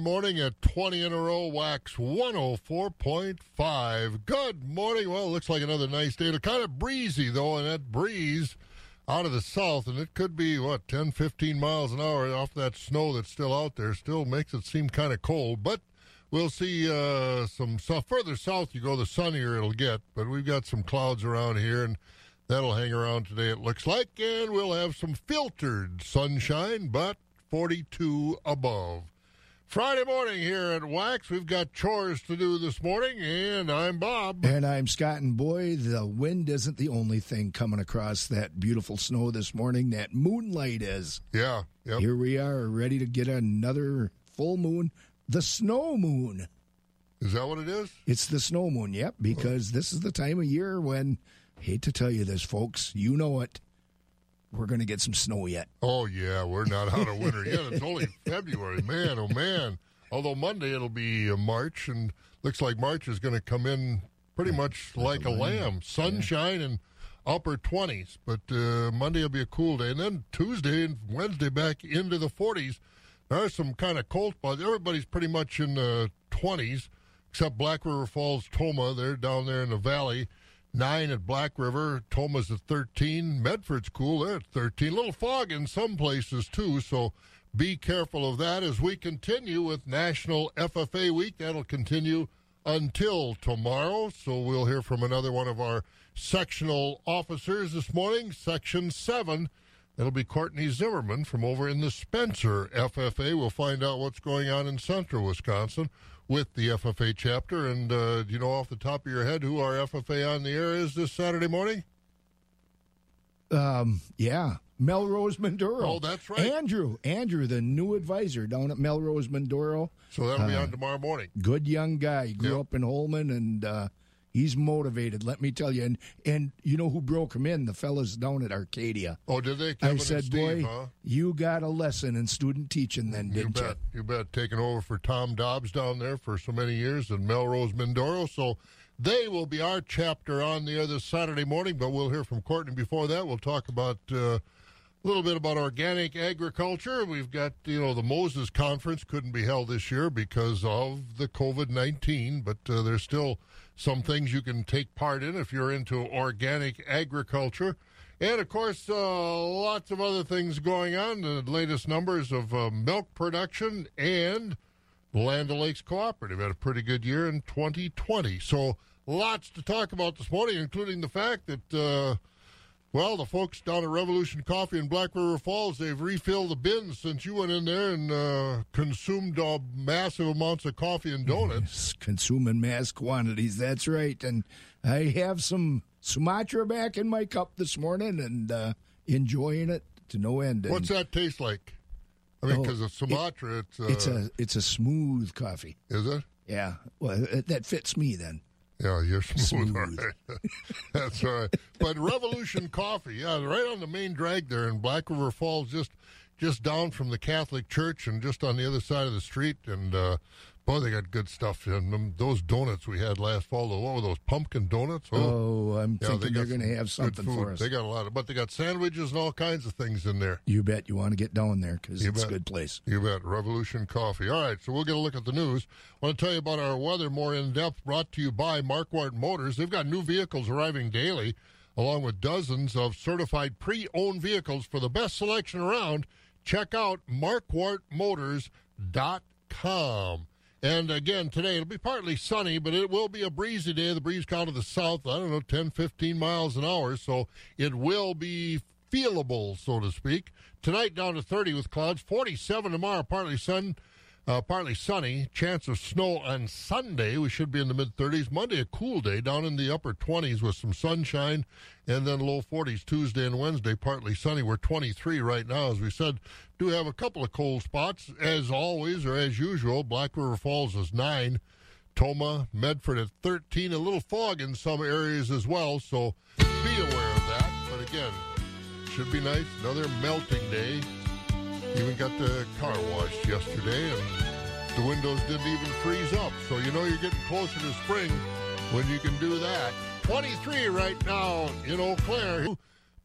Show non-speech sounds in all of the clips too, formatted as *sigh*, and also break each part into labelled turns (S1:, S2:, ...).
S1: morning at 20 in a row, wax 104.5. Good morning. Well, it looks like another nice day. It's kind of breezy, though, and that breeze out of the south, and it could be, what, 10, 15 miles an hour off that snow that's still out there, still makes it seem kind of cold. But we'll see uh, some so further south you go, the sunnier it'll get. But we've got some clouds around here, and that'll hang around today, it looks like. And we'll have some filtered sunshine, but 42 above. Friday morning here at Wax. We've got chores to do this morning, and I'm Bob.
S2: And I'm Scott. And boy, the wind isn't the only thing coming across that beautiful snow this morning. That moonlight is.
S1: Yeah. Yep.
S2: Here we are, ready to get another full moon, the snow moon.
S1: Is that what it is?
S2: It's the snow moon, yep, because this is the time of year when, hate to tell you this, folks, you know it we're going to get some snow yet.
S1: Oh yeah, we're not out of winter yet. It's only *laughs* February, man. Oh man. Although Monday it'll be uh, March, and looks like March is going to come in pretty much like, like a lamb. lamb. Sunshine yeah. and upper twenties, but uh, Monday will be a cool day, and then Tuesday and Wednesday back into the forties. There are some kind of cold spots. Everybody's pretty much in the twenties, except Black River Falls, Tomah. They're down there in the valley nine at Black River. Tomah's at 13. Medford's cool. They're at 13. A little fog in some places, too, so be careful of that as we continue with National FFA Week. That'll continue until tomorrow, so we'll hear from another one of our sectional officers this morning, Section 7. That'll be Courtney Zimmerman from over in the Spencer FFA. We'll find out what's going on in central Wisconsin with the FFA chapter. And uh, do you know off the top of your head who our FFA on the air is this Saturday morning?
S2: Um, yeah, Melrose Mindoro.
S1: Oh, that's right.
S2: Andrew, Andrew, the new advisor down at Melrose Mindoro.
S1: So that'll be uh, on tomorrow morning.
S2: Good young guy. He grew yep. up in Holmen and uh, He's motivated, let me tell you. And and you know who broke him in? The fellas down at Arcadia.
S1: Oh, did they? Kevin
S2: I said,
S1: Steve,
S2: boy,
S1: huh?
S2: you got a lesson in student teaching then, didn't
S1: you? Bet.
S2: You,
S1: you bet. Taking over for Tom Dobbs down there for so many years and Melrose Mindoro. So they will be our chapter on the other Saturday morning, but we'll hear from Courtney before that. We'll talk about. Uh, a little bit about organic agriculture. We've got, you know, the Moses Conference couldn't be held this year because of the COVID 19, but uh, there's still some things you can take part in if you're into organic agriculture. And of course, uh, lots of other things going on. The latest numbers of uh, milk production and the Land O'Lakes Cooperative had a pretty good year in 2020. So, lots to talk about this morning, including the fact that uh, well, the folks down at Revolution Coffee in Black River Falls, they've refilled the bins since you went in there and uh, consumed uh, massive amounts of coffee and donuts.
S2: Yes, consuming mass quantities, that's right. And I have some Sumatra back in my cup this morning and uh, enjoying it to no end.
S1: What's that taste like? I mean, because oh, of Sumatra,
S2: it,
S1: it's uh,
S2: it's a it's a smooth coffee.
S1: Is it?
S2: Yeah. Well, that fits me then.
S1: Yeah, you're *laughs* smooth. smooth. Right. *laughs* That's right. But Revolution *laughs* Coffee, yeah, right on the main drag there in Black River Falls, just just down from the Catholic Church and just on the other side of the street. And uh, Boy, they got good stuff in them. Those donuts we had last fall, what were those pumpkin donuts?
S2: Oh, oh I'm yeah, thinking they are going to have something for us.
S1: They got a lot of, but they got sandwiches and all kinds of things in there.
S2: You bet. You want to get down there because it's bet. a good place.
S1: You bet. Revolution Coffee. All right, so we'll get a look at the news. I want to tell you about our weather more in depth. Brought to you by Marquardt Motors. They've got new vehicles arriving daily, along with dozens of certified pre-owned vehicles for the best selection around. Check out marquardtmotors.com. And again, today it'll be partly sunny, but it will be a breezy day. The breeze count to the south, I don't know, 10, 15 miles an hour. So it will be feelable, so to speak. Tonight down to 30 with clouds, 47 tomorrow, partly sun, uh, partly sunny. Chance of snow on Sunday. We should be in the mid 30s. Monday, a cool day down in the upper 20s with some sunshine, and then low 40s Tuesday and Wednesday, partly sunny. We're 23 right now, as we said. Do have a couple of cold spots, as always or as usual. Black River Falls is 9. Tomah, Medford at 13. A little fog in some areas as well, so be aware of that. But again, should be nice. Another melting day. Even got the car washed yesterday, and the windows didn't even freeze up. So you know you're getting closer to spring when you can do that. 23 right now in Eau Claire.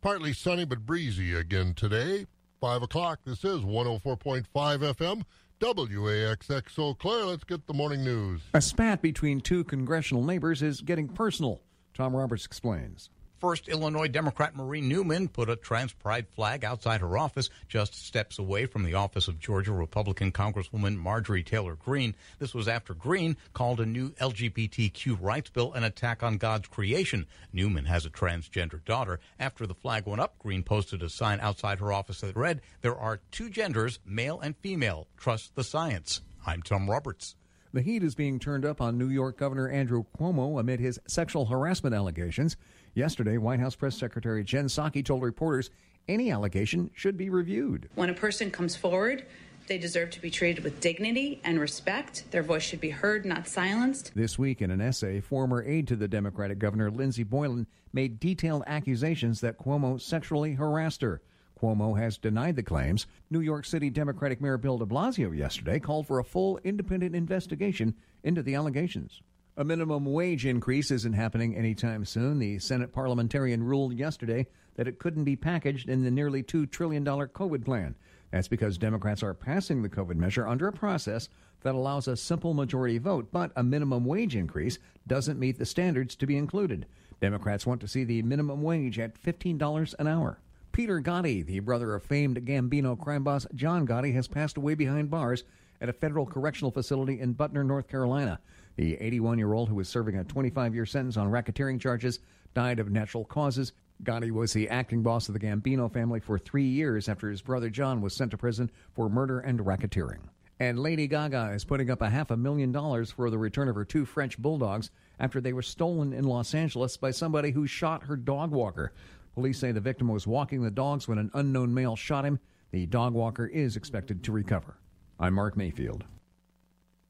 S1: Partly sunny but breezy again today. 5 o'clock. This is 104.5 FM, WAXX. Eau Claire, let's get the morning news.
S3: A spat between two congressional neighbors is getting personal. Tom Roberts explains.
S4: First Illinois Democrat Marie Newman put a trans pride flag outside her office, just steps away from the office of Georgia Republican Congresswoman Marjorie Taylor Greene. This was after Greene called a new LGBTQ rights bill an attack on God's creation. Newman has a transgender daughter. After the flag went up, Greene posted a sign outside her office that read, There are two genders, male and female. Trust the science. I'm Tom Roberts.
S3: The heat is being turned up on New York Governor Andrew Cuomo amid his sexual harassment allegations. Yesterday, White House Press Secretary Jen Psaki told reporters any allegation should be reviewed.
S5: When a person comes forward, they deserve to be treated with dignity and respect. Their voice should be heard, not silenced.
S3: This week, in an essay, former aide to the Democratic governor Lindsey Boylan made detailed accusations that Cuomo sexually harassed her. Cuomo has denied the claims. New York City Democratic Mayor Bill de Blasio yesterday called for a full independent investigation into the allegations. A minimum wage increase isn't happening anytime soon. The Senate parliamentarian ruled yesterday that it couldn't be packaged in the nearly $2 trillion COVID plan. That's because Democrats are passing the COVID measure under a process that allows a simple majority vote, but a minimum wage increase doesn't meet the standards to be included. Democrats want to see the minimum wage at $15 an hour. Peter Gotti, the brother of famed Gambino crime boss John Gotti, has passed away behind bars at a federal correctional facility in Butner, North Carolina. The 81 year old, who was serving a 25 year sentence on racketeering charges, died of natural causes. Gotti was the acting boss of the Gambino family for three years after his brother John was sent to prison for murder and racketeering. And Lady Gaga is putting up a half a million dollars for the return of her two French bulldogs after they were stolen in Los Angeles by somebody who shot her dog walker. Police say the victim was walking the dogs when an unknown male shot him. The dog walker is expected to recover. I'm Mark Mayfield.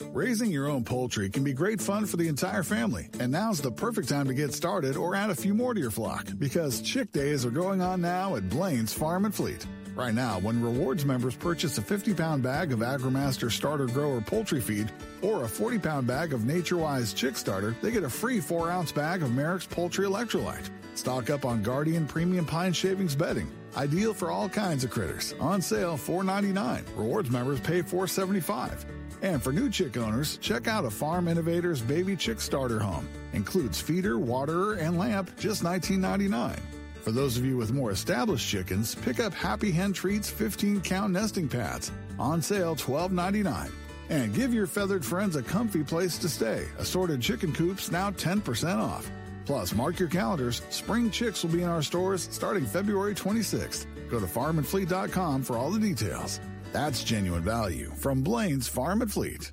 S6: Raising your own poultry can be great fun for the entire family, and now's the perfect time to get started or add a few more to your flock because Chick Days are going on now at Blaine's Farm and Fleet. Right now, when rewards members purchase a 50 pound bag of AgriMaster Starter Grower poultry feed or a 40 pound bag of NatureWise Chick Starter, they get a free 4 ounce bag of Merrick's Poultry Electrolyte. Stock up on Guardian Premium Pine Shavings bedding. Ideal for all kinds of critters. On sale $4.99. Rewards members pay $4.75. And for new chick owners, check out a Farm Innovators Baby Chick Starter Home. Includes feeder, waterer, and lamp, just $19.99. For those of you with more established chickens, pick up Happy Hen Treats 15 count nesting pads. On sale $12.99. And give your feathered friends a comfy place to stay. Assorted chicken coops now 10% off. Plus, mark your calendars. Spring chicks will be in our stores starting February 26th. Go to farmandfleet.com for all the details. That's genuine value from Blaine's Farm and Fleet.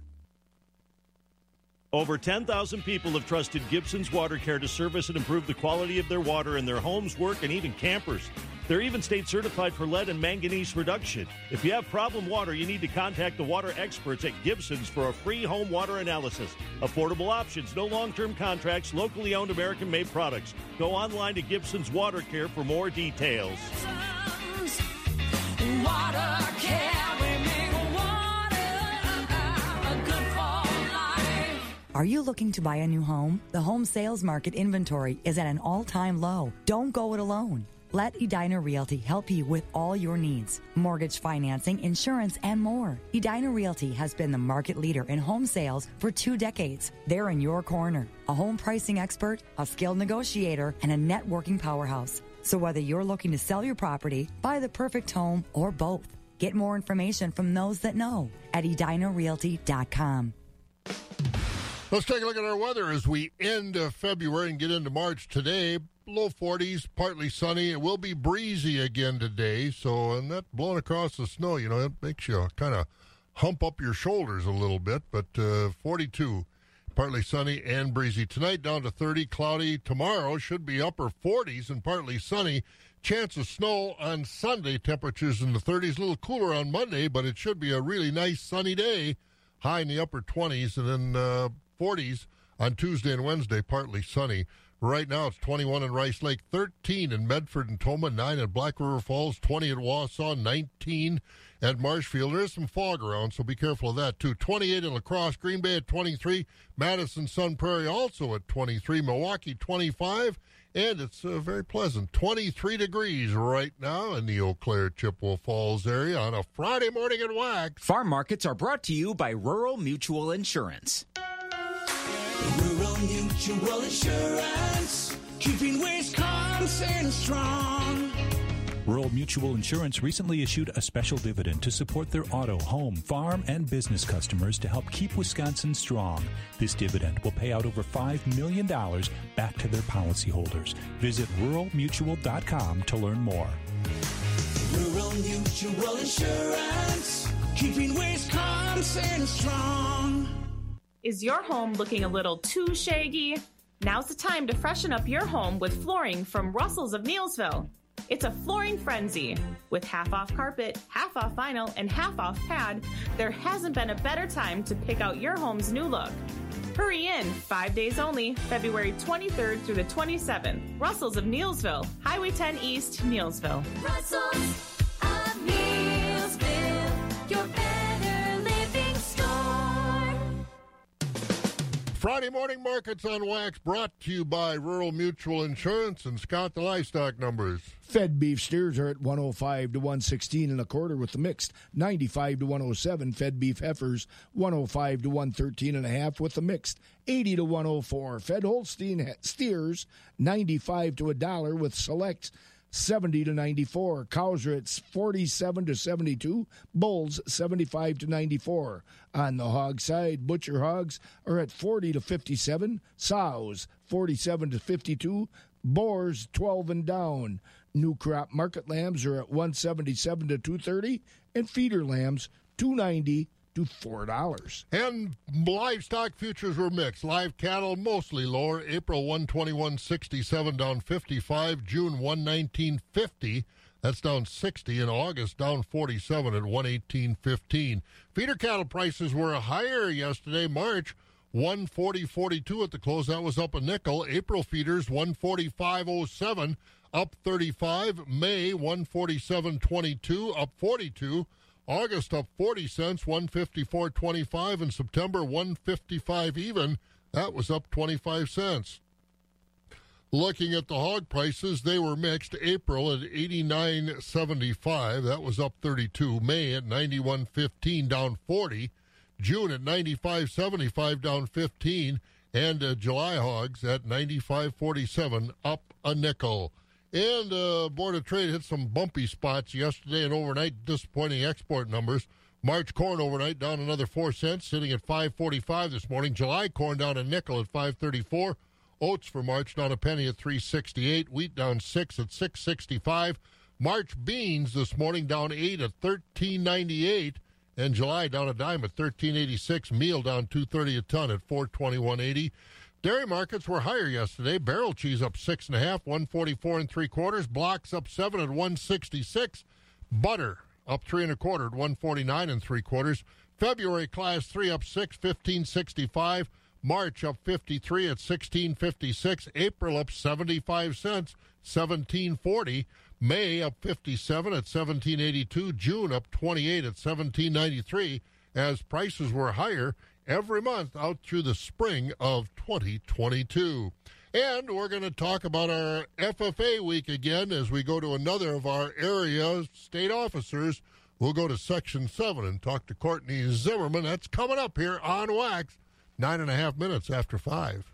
S7: Over 10,000 people have trusted Gibson's Water Care to service and improve the quality of their water in their homes, work, and even campers. They're even state certified for lead and manganese reduction. If you have problem water, you need to contact the water experts at Gibson's for a free home water analysis. Affordable options, no long term contracts, locally owned American made products. Go online to Gibson's Water Care for more details.
S8: Water care.
S9: Are you looking to buy a new home? The home sales market inventory is at an all time low. Don't go it alone. Let Edina Realty help you with all your needs mortgage financing, insurance, and more. Edina Realty has been the market leader in home sales for two decades. They're in your corner. A home pricing expert, a skilled negotiator, and a networking powerhouse. So whether you're looking to sell your property, buy the perfect home, or both, get more information from those that know at edinarealty.com.
S1: Let's take a look at our weather as we end February and get into March today. Low 40s, partly sunny. It will be breezy again today. So, and that blowing across the snow, you know, it makes you kind of hump up your shoulders a little bit. But uh, 42, partly sunny and breezy. Tonight down to 30, cloudy. Tomorrow should be upper 40s and partly sunny. Chance of snow on Sunday. Temperatures in the 30s. A little cooler on Monday, but it should be a really nice sunny day. High in the upper 20s. And then uh, 40s on Tuesday and Wednesday, partly sunny. Right now it's 21 in Rice Lake, 13 in Medford and Tomah, 9 at Black River Falls, 20 at Wausau, 19 at Marshfield. There is some fog around, so be careful of that too. 28 in La Crosse, Green Bay at 23, Madison Sun Prairie also at 23, Milwaukee 25, and it's uh, very pleasant. 23 degrees right now in the Eau Claire Chippewa Falls area on a Friday morning in Wax.
S8: Farm markets are brought to you by Rural Mutual Insurance.
S10: Rural Mutual Insurance, keeping Wisconsin strong.
S11: Rural Mutual Insurance recently issued a special dividend to support their auto, home, farm, and business customers to help keep Wisconsin strong. This dividend will pay out over $5 million back to their policyholders. Visit ruralmutual.com to learn more.
S10: Rural Mutual Insurance, keeping Wisconsin strong.
S12: Is your home looking a little too shaggy? Now's the time to freshen up your home with flooring from Russell's of Neillsville. It's a flooring frenzy. With half off carpet, half off vinyl, and half off pad, there hasn't been a better time to pick out your home's new look. Hurry in, five days only, February 23rd through the 27th. Russell's of Neillsville, Highway 10 East, Neillsville.
S13: Russell's
S1: Friday morning markets on wax brought to you by Rural Mutual Insurance and Scott the livestock numbers.
S2: Fed beef steers are at 105 to 116 and a quarter with the mixed 95 to 107. Fed beef heifers 105 to 113 and a half with the mixed 80 to 104. Fed Holstein steers 95 to a dollar with selects 70 to 94. Cows are at 47 to 72. Bulls 75 to 94. On the hog side, butcher hogs are at 40 to 57. Sows 47 to 52. Boars 12 and down. New crop market lambs are at 177 to 230 and feeder lambs 290 to four dollars.
S1: And livestock futures were mixed. Live cattle mostly lower. April 121.67 down 55. June 119.50. That's down 60. In August down 47 at 118.15. Feeder cattle prices were higher yesterday. March 140.42 at the close. That was up a nickel. April feeders 145.07 up 35. May 147.22 up 42. August up 40 cents, 154.25, and September 155 even. That was up 25 cents. Looking at the hog prices, they were mixed. April at 89.75, that was up 32. May at 91.15, down 40. June at 95.75, down 15, and uh, July hogs at 95.47, up a nickel. And uh, Board of Trade hit some bumpy spots yesterday and overnight. Disappointing export numbers. March corn overnight down another four cents, sitting at 5.45 this morning. July corn down a nickel at 5.34. Oats for March down a penny at 3.68. Wheat down six at 6.65. March beans this morning down eight at 13.98. And July down a dime at 13.86. Meal down 2.30 a ton at 421.80. Dairy markets were higher yesterday. Barrel cheese up six and a half, one forty four and three quarters. Blocks up seven at one sixty six. Butter up three and a quarter at one forty nine and three quarters. February class three up six, fifteen sixty five. March up fifty three at sixteen fifty six. April up seventy five cents, seventeen forty. May up fifty seven at seventeen eighty two. June up twenty eight at seventeen ninety three. As prices were higher every month out through the spring of 2022. And we're going to talk about our FFA week again as we go to another of our area state officers. We'll go to Section 7 and talk to Courtney Zimmerman. That's coming up here on Wax, nine and a half minutes after five.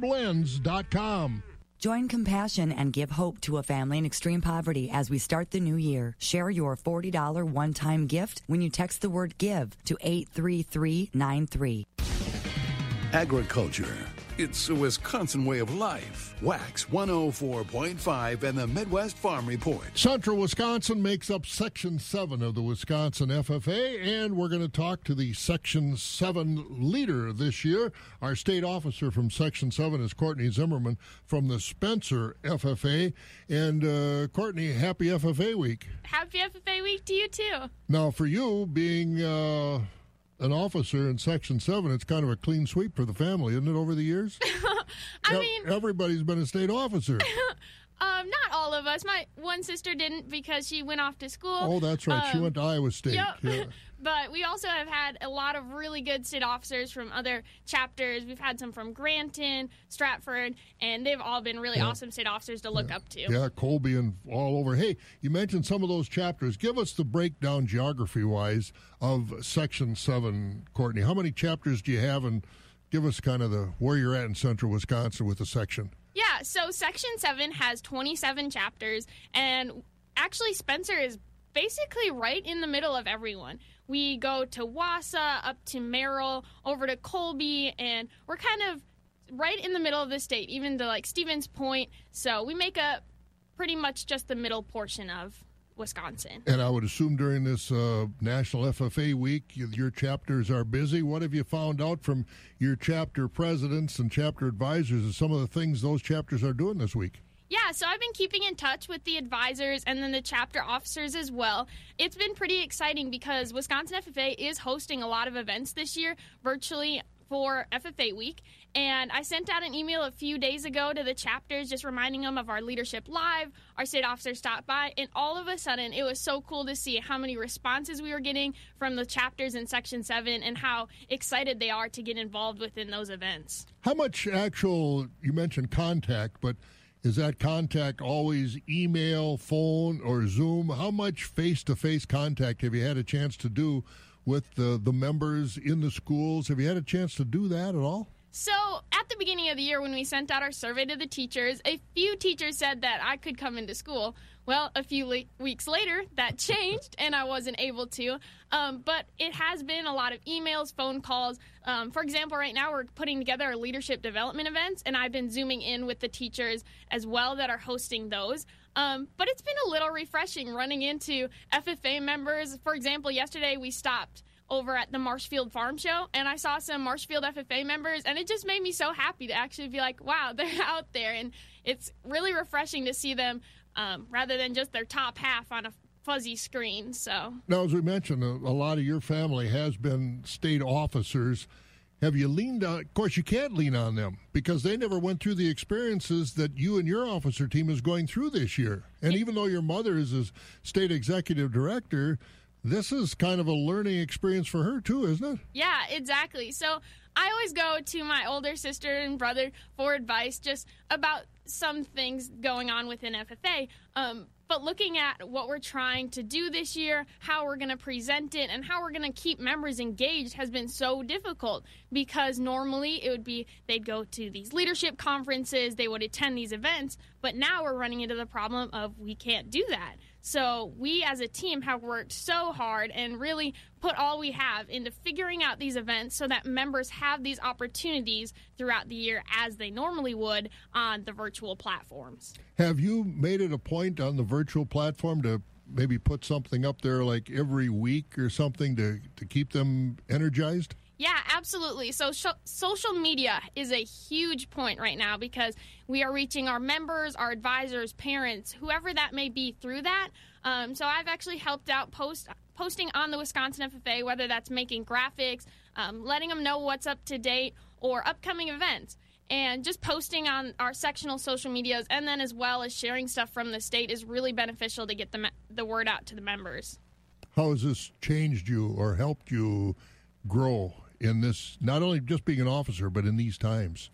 S1: starblends.com.
S9: Join compassion and give hope to a family in extreme poverty as we start the new year. Share your $40 one time gift when you text the word give to 83393.
S14: Agriculture It's a Wisconsin way of life. Wax 104.5 and the Midwest Farm Report.
S1: Central Wisconsin makes up Section 7 of the Wisconsin FFA, and we're going to talk to the Section 7 leader this year. Our state officer from Section 7 is Courtney Zimmerman from the Spencer FFA. And uh, Courtney, happy FFA week.
S15: Happy FFA week to you too.
S1: Now, for you, being uh, an officer in Section 7, it's kind of a clean sweep for the family, isn't it, over the years? *laughs*
S15: I
S1: Ev-
S15: mean,
S1: Everybody's been a state officer. *laughs*
S15: um, not all of us. My one sister didn't because she went off to school.
S1: Oh, that's right. she
S15: Um,
S1: went to Iowa State.
S15: Yep.
S1: Yeah. *laughs*
S15: but we also have had a lot of really good state officers from other chapters. We've had some from Granton, Stratford, and they've all been really
S1: Yeah.
S15: awesome state officers to look up to.
S1: Yeah, Colby and all over. Hey, you mentioned some of those chapters. Give us the breakdown geography wise of Section 7, Courtney. How many chapters do you have? And give us kind of the where you're at in central Wisconsin with the section.
S15: Yeah, so Section 7 has 27 chapters, and actually, Spencer is basically right in the middle of everyone. We go to Wausau, up to Merrill, over to Colby, and we're kind of right in the middle of the state, even to like Stevens Point. So we make up pretty much just the middle portion of Wisconsin.
S1: And I would assume during this uh, National FFA week, your chapters are busy. What have you found out from your chapter presidents and chapter advisors and some of the things those chapters are doing this week?
S15: Yeah, so I've been keeping in touch with the advisors and then the chapter officers as well. It's been pretty exciting because Wisconsin FFA is hosting a lot of events this year virtually for FFA week. And I sent out an email a few days ago to the chapters just reminding them of our Leadership Live. Our state officers stopped by, and all of a sudden, it was so cool to see how many responses we were getting from the chapters in Section 7 and how excited they are to get involved within those events.
S1: How much actual, you mentioned contact, but is that contact always email, phone, or Zoom? How much face to face contact have you had a chance to do with the, the members in the schools? Have you had a chance to do that at all?
S15: So, at the beginning of the year, when we sent out our survey to the teachers, a few teachers said that I could come into school. Well, a few le- weeks later, that *laughs* changed and I wasn't able to. Um, but it has been a lot of emails, phone calls. Um, for example, right now we're putting together our leadership development events, and I've been zooming in with the teachers as well that are hosting those. Um, but it's been a little refreshing running into FFA members. For example, yesterday we stopped over at the Marshfield Farm Show, and I saw some Marshfield FFA members, and it just made me so happy to actually be like, wow, *laughs* they're out there, and it's really refreshing to see them um, rather than just their top half on a fuzzy screen. So,
S1: Now, as we mentioned, a, a lot of your family has been state officers. Have you leaned on? Of course, you can't lean on them because they never went through the experiences that you and your officer team is going through this year. And even though your mother is a state executive director, this is kind of a learning experience for her too, isn't it?
S15: yeah, exactly. So, I always go to my older sister and brother for advice just about some things going on within FFA. Um, but looking at what we're trying to do this year, how we're going to present it, and how we're going to keep members engaged has been so difficult because normally it would be they'd go to these leadership conferences, they would attend these events, but now we're running into the problem of we can't do that. So we as a team have worked so hard and really put all we have into figuring out these events so that members have these opportunities throughout the year as they normally would on the virtual platforms.
S1: Have you made it a point on the virtual platform to maybe put something up there like every week or something to, to keep them energized?
S15: Yeah, absolutely. So, sho social media is a huge point right now because we are reaching our members, our advisors, parents, whoever that may be through that. Um, so, I've actually helped out post posting on the Wisconsin FFA, whether that's making graphics, um, letting them know what's up to date, or upcoming events. And just posting on our sectional social medias, and then as well as sharing stuff from the state, is really beneficial to get the, me- the word out to the members.
S1: How has this changed you or helped you grow in this, not only just being an officer, but in these times?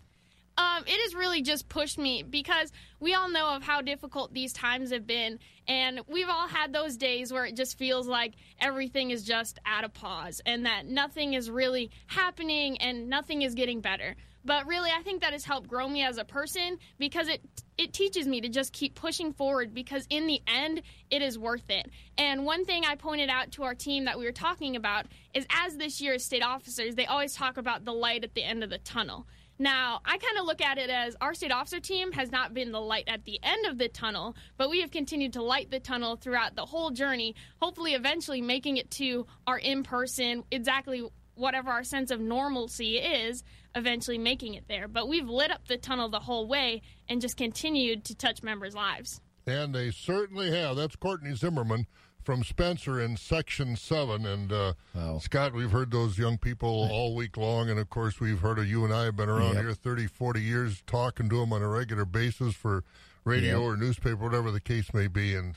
S15: Um, it has really just pushed me because we all know of how difficult these times have been, and we've all had those days where it just feels like everything is just at a pause and that nothing is really happening and nothing is getting better. But really, I think that has helped grow me as a person because it it teaches me to just keep pushing forward because in the end, it is worth it. And one thing I pointed out to our team that we were talking about is as this year's state officers, they always talk about the light at the end of the tunnel. Now, I kind of look at it as our state officer team has not been the light at the end of the tunnel, but we have continued to light the tunnel throughout the whole journey, hopefully, eventually making it to our in person, exactly whatever our sense of normalcy is, eventually making it there. But we've lit up the tunnel the whole way and just continued to touch members' lives.
S1: And they certainly have. That's Courtney Zimmerman from Spencer in Section 7. And uh, Scott, we've heard those young people all week long. And of course, we've heard of you and I have been around
S2: Yep.
S1: here 30, 40 years talking to them on a regular basis for radio
S2: Yep.
S1: or newspaper, whatever the case may be. And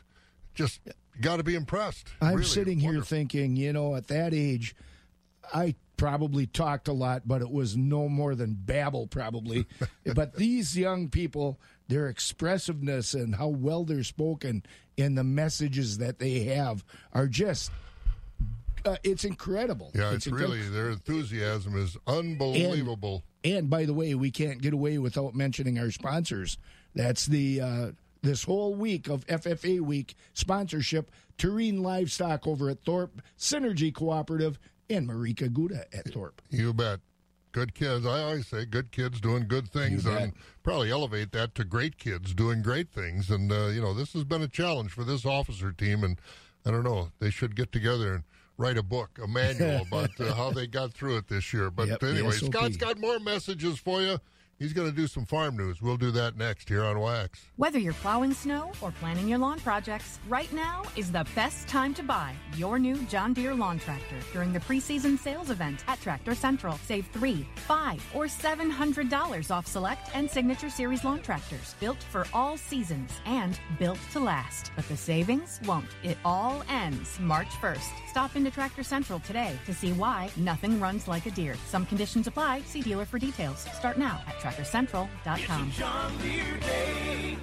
S1: just got to be impressed.
S2: I'm
S1: Really
S2: sitting here thinking, you know, at that age, I probably talked a lot, but it was no more than babble, probably. *laughs* but these young people, their expressiveness and how well they're spoken and the messages that they have are just. Uh, it's incredible.
S1: Yeah, it's,
S2: incredible.
S1: really, their enthusiasm is unbelievable.
S2: And by the way, we can't get away without mentioning our sponsors. That's the uh, this whole week of FFA week sponsorship. Tureen Livestock over at Thorpe, Synergy Cooperative, and Marika Guda at Thorpe.
S1: You bet. Good kids. I always say good kids doing good things and probably elevate that to great kids doing great things. And, uh, you know, this has been a challenge for this officer team. And I don't know, they should get together and write a book, a manual *laughs* about uh, how they got through it this year. But
S2: Yep,
S1: anyway, Scott's got more messages for you. He's going to do some farm news. We'll do that next here on Wax.
S16: Whether you're plowing snow or planning your lawn projects, right now is the best time to buy your new John Deere lawn tractor during the preseason sales event at Tractor Central. Save three, five, or seven hundred dollars off select and signature series lawn tractors built for all seasons and built to last. But the savings won't. It all ends March 1st. Stop into Tractor Central today to see why nothing runs like a Deere. Some conditions apply. See dealer for details. Start now at tractorcentral.com.
S10: John Deere Day.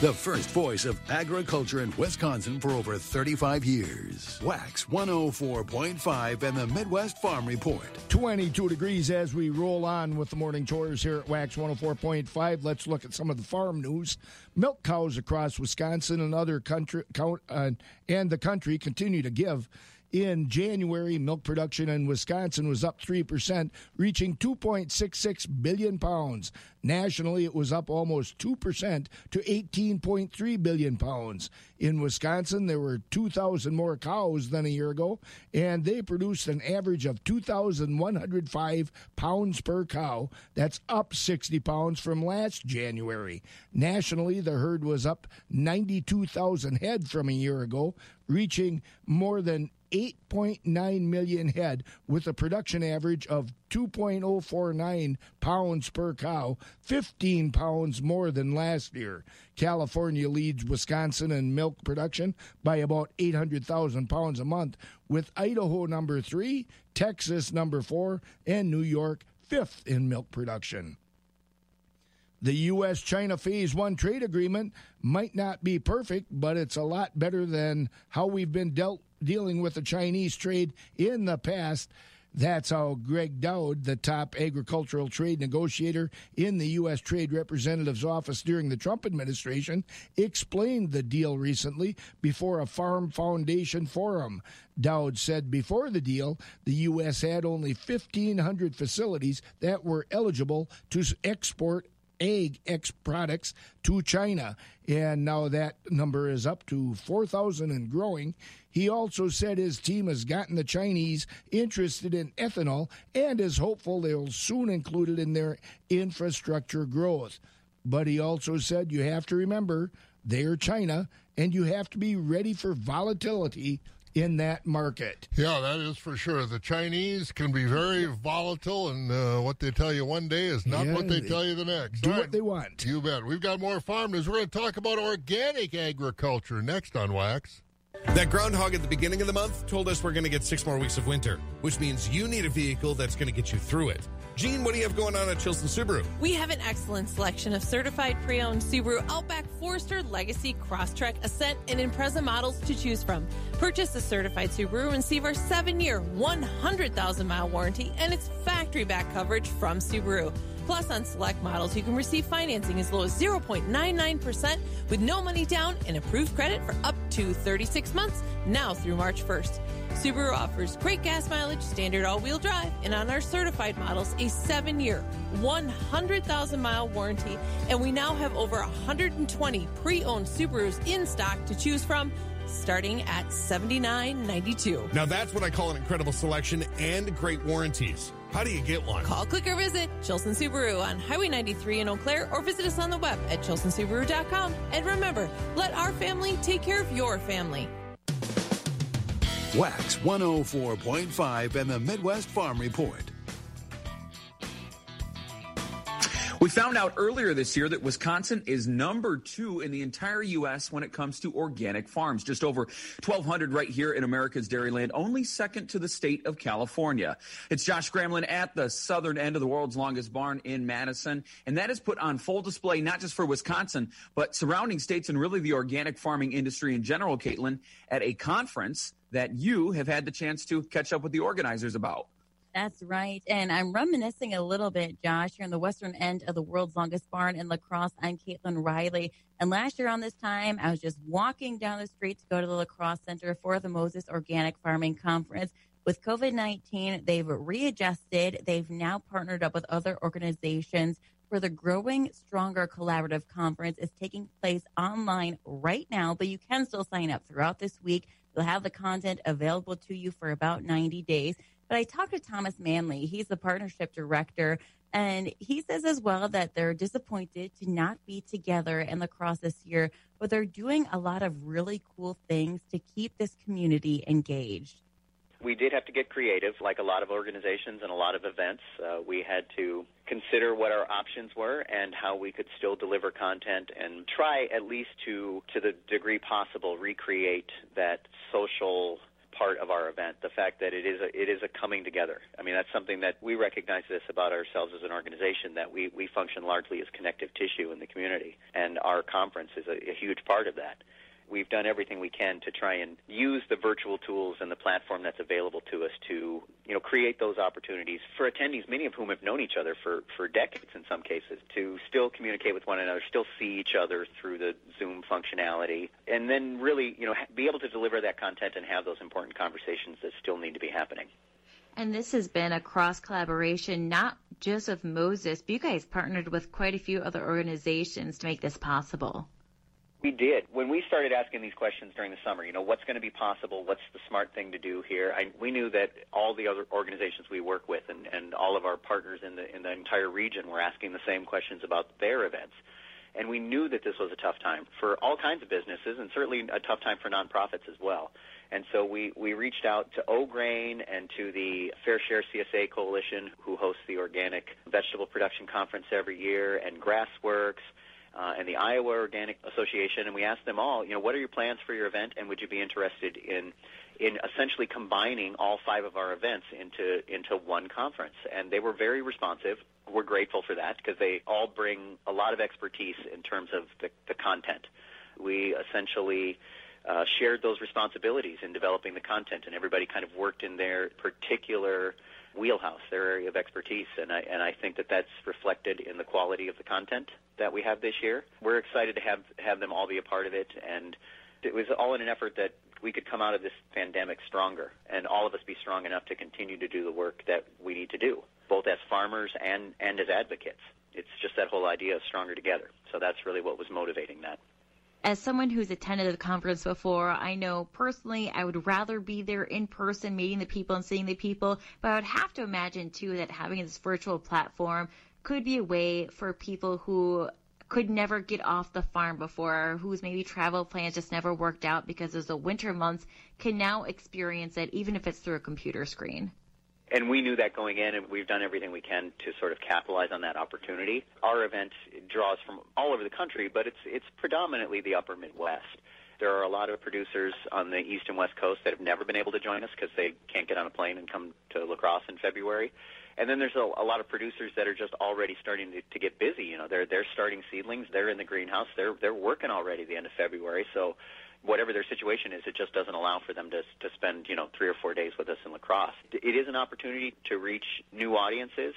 S14: The first voice of agriculture in Wisconsin for over 35 years. Wax 104.5 and the Midwest Farm Report.
S2: 22 degrees as we roll on with the morning chores here at Wax 104.5. Let's look at some of the farm news. Milk cows across Wisconsin and other country count, uh, and the country continue to give. In January, milk production in Wisconsin was up 3%, reaching 2.66 billion pounds. Nationally, it was up almost 2% to 18.3 billion pounds. In Wisconsin, there were 2,000 more cows than a year ago, and they produced an average of 2,105 pounds per cow. That's up 60 pounds from last January. Nationally, the herd was up 92,000 head from a year ago, reaching more than 8.9 million head with a production average of 2.049 pounds per cow, 15 pounds more than last year. California leads Wisconsin in milk production by about 800,000 pounds a month, with Idaho number three, Texas number four, and New York fifth in milk production. The U.S. China Phase 1 trade agreement might not be perfect, but it's a lot better than how we've been dealt, dealing with the Chinese trade in the past. That's how Gregg Doud, the top agricultural trade negotiator in the U.S. Trade Representative's office during the Trump administration, explained the deal recently before a Farm Foundation forum. Dowd said before the deal, the U.S. had only 1,500 facilities that were eligible to export egg ex products to China, and now that number is up to 4,000 and growing. He also said his team has gotten the Chinese interested in ethanol and is hopeful they'll soon include it in their infrastructure growth. But he also said you have to remember they're China and you have to be ready for volatility in that market.
S1: Yeah, that is for sure. The Chinese can be very volatile, and uh, what they tell you one day is not
S2: Yeah,
S1: what they
S2: they
S1: tell you the next.
S2: do
S1: All
S2: what they want.
S1: You bet. We've got more farm news. We're going to talk about organic agriculture next on Wax.
S17: That groundhog at the beginning of the month told us we're going to get six more weeks of winter, which means you need a vehicle that's going to get you through it. Gene, what do you have going on at Chilson Subaru?
S18: We have an excellent selection of certified pre-owned Subaru Outback, Forester, Legacy, Crosstrek, Ascent, and Impreza models to choose from. Purchase a certified Subaru and receive our seven-year, 100,000-mile warranty and its factory-back coverage from Subaru. Plus, on select models, you can receive financing as low as 0.99% with no money down and approved credit for up to 36 months now through March 1st. Subaru offers great gas mileage, standard all wheel drive, and on our certified models, a seven year, 100,000 mile warranty. And we now have over 120 pre owned Subarus in stock to choose from, starting at $79.92.
S17: Now that's what I call an incredible selection and great warranties. How do you get one?
S18: Call, click, or visit Chilson Subaru on Highway 93 in Eau Claire or visit us on the web at chilsonsubaru.com. And remember, let our family take care of your family.
S14: Wax 104.5 and the Midwest Farm Report.
S8: We found out earlier this year that Wisconsin is number two in the entire U.S. when it comes to organic farms. Just over 1,200 right here in America's Dairyland, only second to the state of California. It's Josh Gramlin at the southern end of the world's longest barn in Madison. And that is put on full display, not just for Wisconsin, but surrounding states and really the organic farming industry in general, Caitlin, at a conference that you have had the chance to catch up with the organizers about.
S19: That's right. And I'm reminiscing a little bit, Josh, here in the western end of the world's longest barn in La Crosse. I'm Caitlin Riley. And last year on this time, I was just walking down the street to go to the La Crosse Center for the Moses Organic Farming Conference. With COVID 19, they've readjusted. They've now partnered up with other organizations for the Growing Stronger Collaborative Conference is taking place online right now, but you can still sign up throughout this week. You'll have the content available to you for about 90 days. But I talked to Thomas Manley. He's the partnership director. And he says as well that they're disappointed to not be together in La Crosse this year, but they're doing a lot of really cool things to keep this community engaged.
S20: We did have to get creative, like a lot of organizations and a lot of events. Uh, we had to consider what our options were and how we could still deliver content and try at least to, to the degree possible, recreate that social part of our event. The fact that it is a it is a coming together. I mean, that's something that we recognize this about ourselves as an organization that we we function largely as connective tissue in the community, and our conference is a, a huge part of that. We've done everything we can to try and use the virtual tools and the platform that's available to us to, you know, create those opportunities for attendees, many of whom have known each other for, for decades in some cases, to still communicate with one another, still see each other through the Zoom functionality, and then really, you know, be able to deliver that content and have those important conversations that still need to be happening.
S21: And this has been a cross collaboration, not just of Moses, but you guys partnered with quite a few other organizations to make this possible.
S20: We did. When we started asking these questions during the summer, you know, what's going to be possible? What's the smart thing to do here? I, we knew that all the other organizations we work with and, and all of our partners in the in the entire region were asking the same questions about their events. And we knew that this was a tough time for all kinds of businesses and certainly a tough time for nonprofits as well. And so we, we reached out to OGRAIN and to the Fair Share CSA Coalition, who hosts the Organic Vegetable Production Conference every year, and Grassworks, uh, and the Iowa Organic Association, and we asked them all, you know, what are your plans for your event, and would you be interested in in essentially combining all five of our events into into one conference? And they were very responsive. We're grateful for that because they all bring a lot of expertise in terms of the, the content. We essentially uh, shared those responsibilities in developing the content, and everybody kind of worked in their particular wheelhouse, their area of expertise, and I and I think that that's reflected in the quality of the content that we have this year. We're excited to have have them all be a part of it, and it was all in an effort that we could come out of this pandemic stronger, and all of us be strong enough to continue to do the work that we need to do, both as farmers and and as advocates. It's just that whole idea of stronger together. So that's really what was motivating that
S21: as someone who's attended the conference before, I know personally I would rather be there in person, meeting the people and seeing the people. But I would have to imagine too that having this virtual platform could be a way for people who could never get off the farm before, whose maybe travel plans just never worked out because of the winter months, can now experience it even if it's through a computer screen
S20: and we knew that going in, and we've done everything we can to sort of capitalize on that opportunity. Our event draws from all over the country, but it's it's predominantly the Upper Midwest. There are a lot of producers on the East and West Coast that have never been able to join us because they can't get on a plane and come to La Crosse in February. And then there's a, a lot of producers that are just already starting to, to get busy. You know, they're they're starting seedlings. They're in the greenhouse. They're they're working already at the end of February. So whatever their situation is, it just doesn't allow for them to to spend you know three or four days with us in La Crosse. It is an opportunity to reach new audiences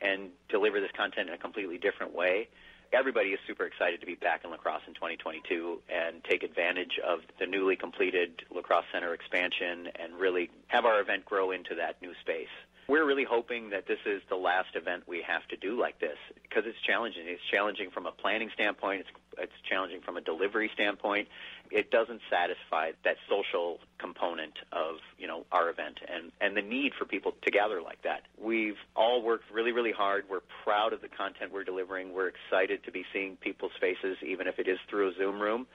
S20: and deliver this content in a completely different way. everybody is super excited to be back in La Crosse in 2022 and take advantage of the newly completed La Crosse center expansion and really have our event grow into that new space. We're really hoping that this is the last event we have to do like this because it's challenging. It's challenging from a planning standpoint. It's it's challenging from a delivery standpoint. It doesn't satisfy that social component of you know our event and and the need for people to gather like that. We've all worked really really hard. We're proud of the content we're delivering. We're excited to be seeing people's faces, even if it is through a Zoom room.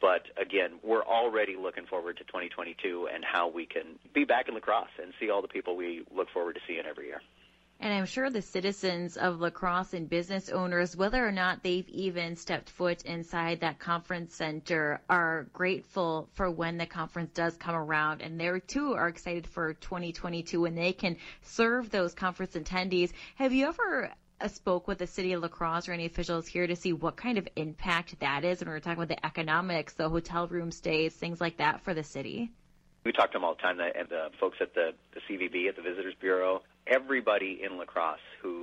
S20: But again, we're already looking forward to 2022 and how we can be back in La Crosse and see all the people we look forward to seeing every year.
S21: And I'm sure the citizens of La Crosse and business owners, whether or not they've even stepped foot inside that conference center, are grateful for when the conference does come around. And they too are excited for 2022 when they can serve those conference attendees. Have you ever spoke with the city of La Crosse or any officials here to see what kind of impact that is when we're talking about the economics, the hotel room stays, things like that for the city?
S20: We talk to them all the time, and the folks at the, the CVB, at the Visitors Bureau, everybody in La Crosse who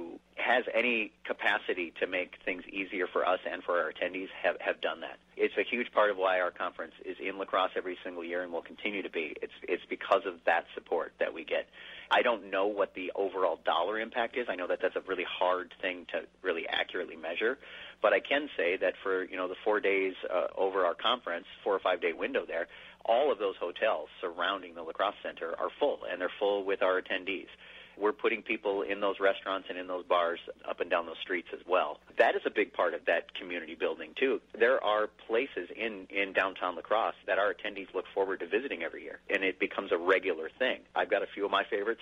S20: has any capacity to make things easier for us and for our attendees have, have done that. It's a huge part of why our conference is in La Crosse every single year and will continue to be. It's, it's because of that support that we get. I don't know what the overall dollar impact is. I know that that's a really hard thing to really accurately measure, but I can say that for you know the four days uh, over our conference, four or five day window there, all of those hotels surrounding the La Crosse center are full, and they're full with our attendees we're putting people in those restaurants and in those bars up and down those streets as well. That is a big part of that community building too. There are places in in downtown La Crosse that our attendees look forward to visiting every year, and it becomes a regular thing. I've got a few of my favorites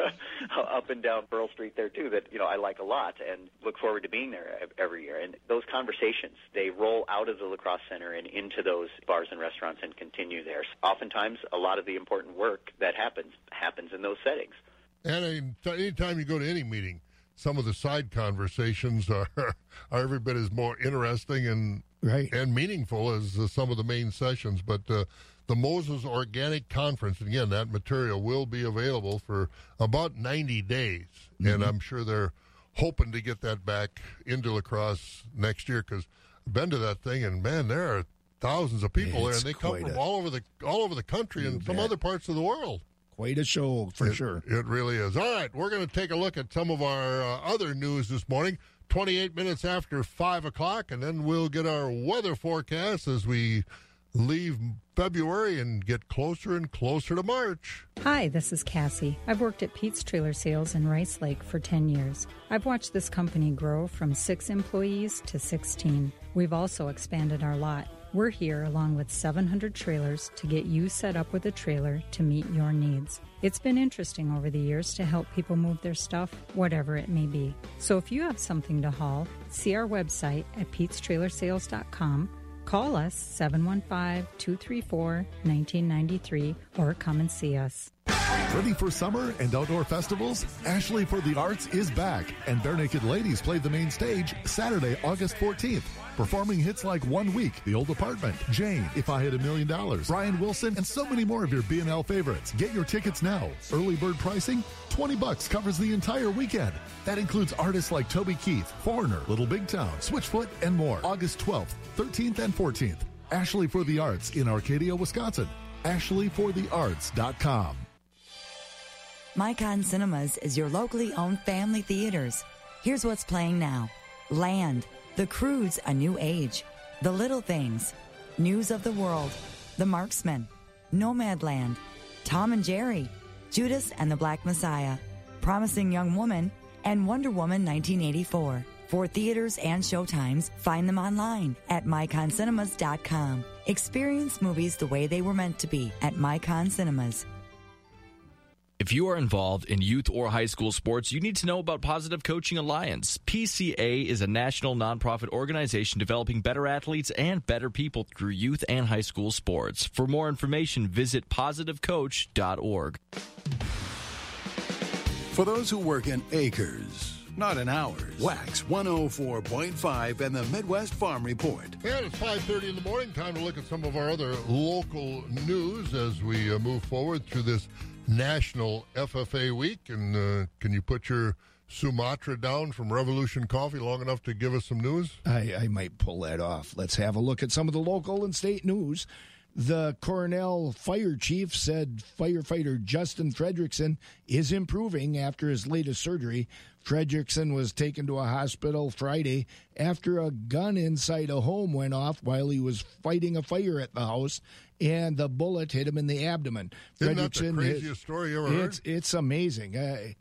S20: *laughs* up and down Pearl Street there too that you know I like a lot and look forward to being there every year. And those conversations they roll out of the La Crosse Center and into those bars and restaurants and continue there. Oftentimes, a lot of the important work that happens happens in those settings.
S1: And anytime you go to any meeting, some of the side conversations are *laughs* are every bit as more interesting and
S2: right.
S1: and meaningful as uh, some of the main sessions. But uh, the Moses Organic Conference, again, that material will be available for about 90 days, mm-hmm. and I'm sure they're hoping to get that back into La Crosse next year because I've been to that thing, and man, there are thousands of people
S2: it's
S1: there, and they come from
S2: a,
S1: all over the all over the country and bet. some other parts of the world.
S2: Quite a show for
S1: it,
S2: sure.
S1: It really is. All right, we're going to take a look at some of our uh, other news this morning. 28 minutes after 5 o'clock, and then we'll get our weather forecast as we leave February and get closer and closer to March.
S22: Hi, this is Cassie. I've worked at Pete's Trailer Sales in Rice Lake for 10 years. I've watched this company grow from six employees to 16. We've also expanded our lot. We're here along with 700 trailers to get you set up with a trailer to meet your needs. It's been interesting over the years to help people move their stuff, whatever it may be. So if you have something to haul, see our website at petestrailersales.com, call us 715 234 1993, or come and see us.
S23: Ready for summer and outdoor festivals? Ashley for the Arts is back, and Barenaked Ladies play the main stage Saturday, August 14th. Performing hits like One Week, The Old Apartment, Jane, If I Had a Million Dollars, Brian Wilson, and so many more of your B&L favorites. Get your tickets now. Early bird pricing, 20 bucks covers the entire weekend. That includes artists like Toby Keith, Foreigner, Little Big Town, Switchfoot, and more. August 12th, 13th, and 14th. Ashley for the Arts in Arcadia, Wisconsin. AshleyfortheArts.com.
S9: Micon Cinemas is your locally owned family theaters. Here's what's playing now. Land, The Croods, A New Age, The Little Things, News of the World, The Marksman, Nomadland, Tom and Jerry, Judas and the Black Messiah, Promising Young Woman, and Wonder Woman 1984. For theaters and showtimes, find them online at miconcinemas.com. Experience movies the way they were meant to be at Micon Cinemas.
S24: If you are involved in youth or high school sports, you need to know about Positive Coaching Alliance. PCA is a national nonprofit organization developing better athletes and better people through youth and high school sports. For more information, visit positivecoach.org.
S14: For those who work in acres, not in hours, Wax 104.5 and the Midwest Farm Report.
S1: And it's 5.30 in the morning. Time to look at some of our other local news as we uh, move forward through this National FFA Week. And uh, can you put your Sumatra down from Revolution Coffee long enough to give us some news?
S2: I, I might pull that off. Let's have a look at some of the local and state news. The Cornell fire chief said firefighter Justin Fredrickson is improving after his latest surgery. Fredrickson was taken to a hospital Friday after a gun inside a home went off while he was fighting a fire at the house, and the bullet hit him in the abdomen.
S1: Isn't that the craziest
S2: is-
S1: story you ever heard?
S2: It's it's amazing. I,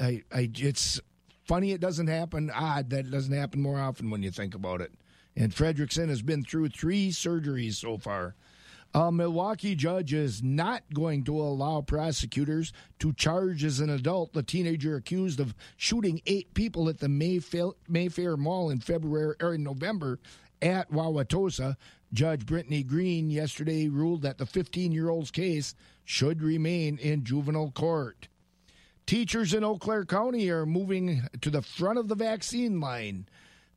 S2: I, I, it's funny it doesn't happen. Odd that it doesn't happen more often when you think about it. And Fredrickson has been through three surgeries so far. A Milwaukee judge is not going to allow prosecutors to charge as an adult the teenager accused of shooting eight people at the Mayfair, Mayfair Mall in February or in November at Wauwatosa. Judge Brittany Green yesterday ruled that the 15 year old's case should remain in juvenile court. Teachers in Eau Claire County are moving to the front of the vaccine line.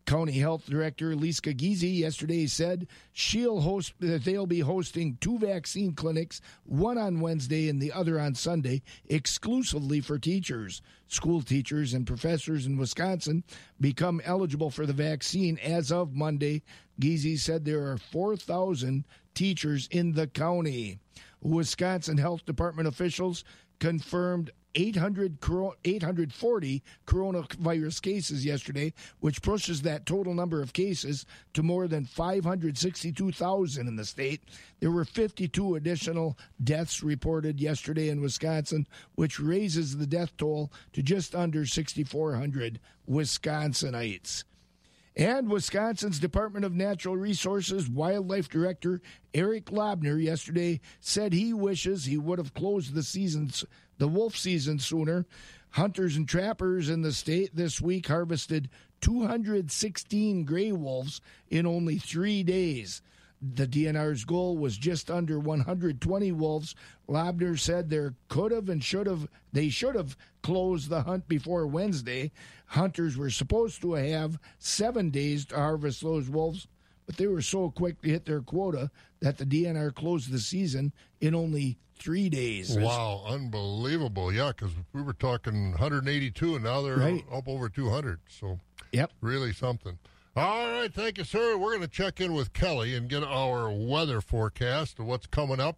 S2: County Health Director Lisa Giese yesterday said she'll host that they'll be hosting two vaccine clinics, one on Wednesday and the other on Sunday, exclusively for teachers. School teachers and professors in Wisconsin become eligible for the vaccine as of Monday. Giese said there are 4,000 teachers in the county. Wisconsin Health Department officials confirmed 800 840 coronavirus cases yesterday, which pushes that total number of cases to more than 562,000 in the state. There were 52 additional deaths reported yesterday in Wisconsin, which raises the death toll to just under 6,400 Wisconsinites. And Wisconsin's Department of Natural Resources Wildlife Director Eric Lobner yesterday said he wishes he would have closed the seasons, the wolf season sooner. Hunters and trappers in the state this week harvested 216 gray wolves in only three days. The DNR's goal was just under 120 wolves. Lobner said there could have and should have they should have closed the hunt before Wednesday. Hunters were supposed to have seven days to harvest those wolves, but they were so quick to hit their quota that the DNR closed the season in only three days.
S1: Wow, unbelievable. Yeah, because we were talking 182 and now they're
S2: Right.
S1: up over 200. So,
S2: yep.
S1: Really something. All right, thank you, sir. We're going to check in with Kelly and get our weather forecast of what's coming up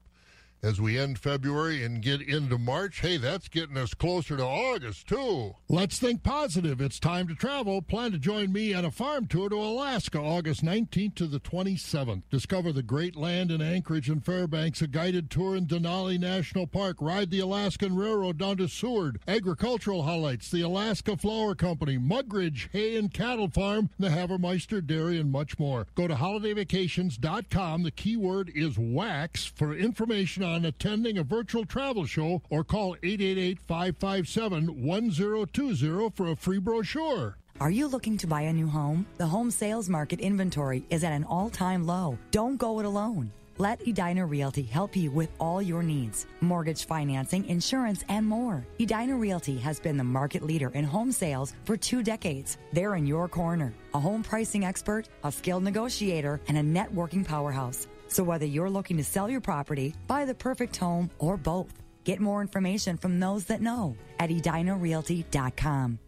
S1: as we end February and get into March. Hey, that's getting us closer to August, too.
S25: Let's think positive. It's time to travel. Plan to join me on a farm tour to Alaska August 19th to the 27th. Discover the great land in Anchorage and Fairbanks, a guided tour in Denali National Park. Ride the Alaskan Railroad down to Seward. Agricultural highlights, the Alaska Flour Company, Mugridge Hay and Cattle Farm, the Havemeister Dairy, and much more. Go to holidayvacations.com. The keyword is wax for information on attending a virtual travel show or call 888 557 1020 for a free brochure.
S9: Are you looking to buy a new home? The home sales market inventory is at an all time low. Don't go it alone. Let Edina Realty help you with all your needs mortgage financing, insurance, and more. Edina Realty has been the market leader in home sales for two decades. They're in your corner. A home pricing expert, a skilled negotiator, and a networking powerhouse. So whether you're looking to sell your property, buy the perfect home, or both, get more information from those that know at edinarealty.com.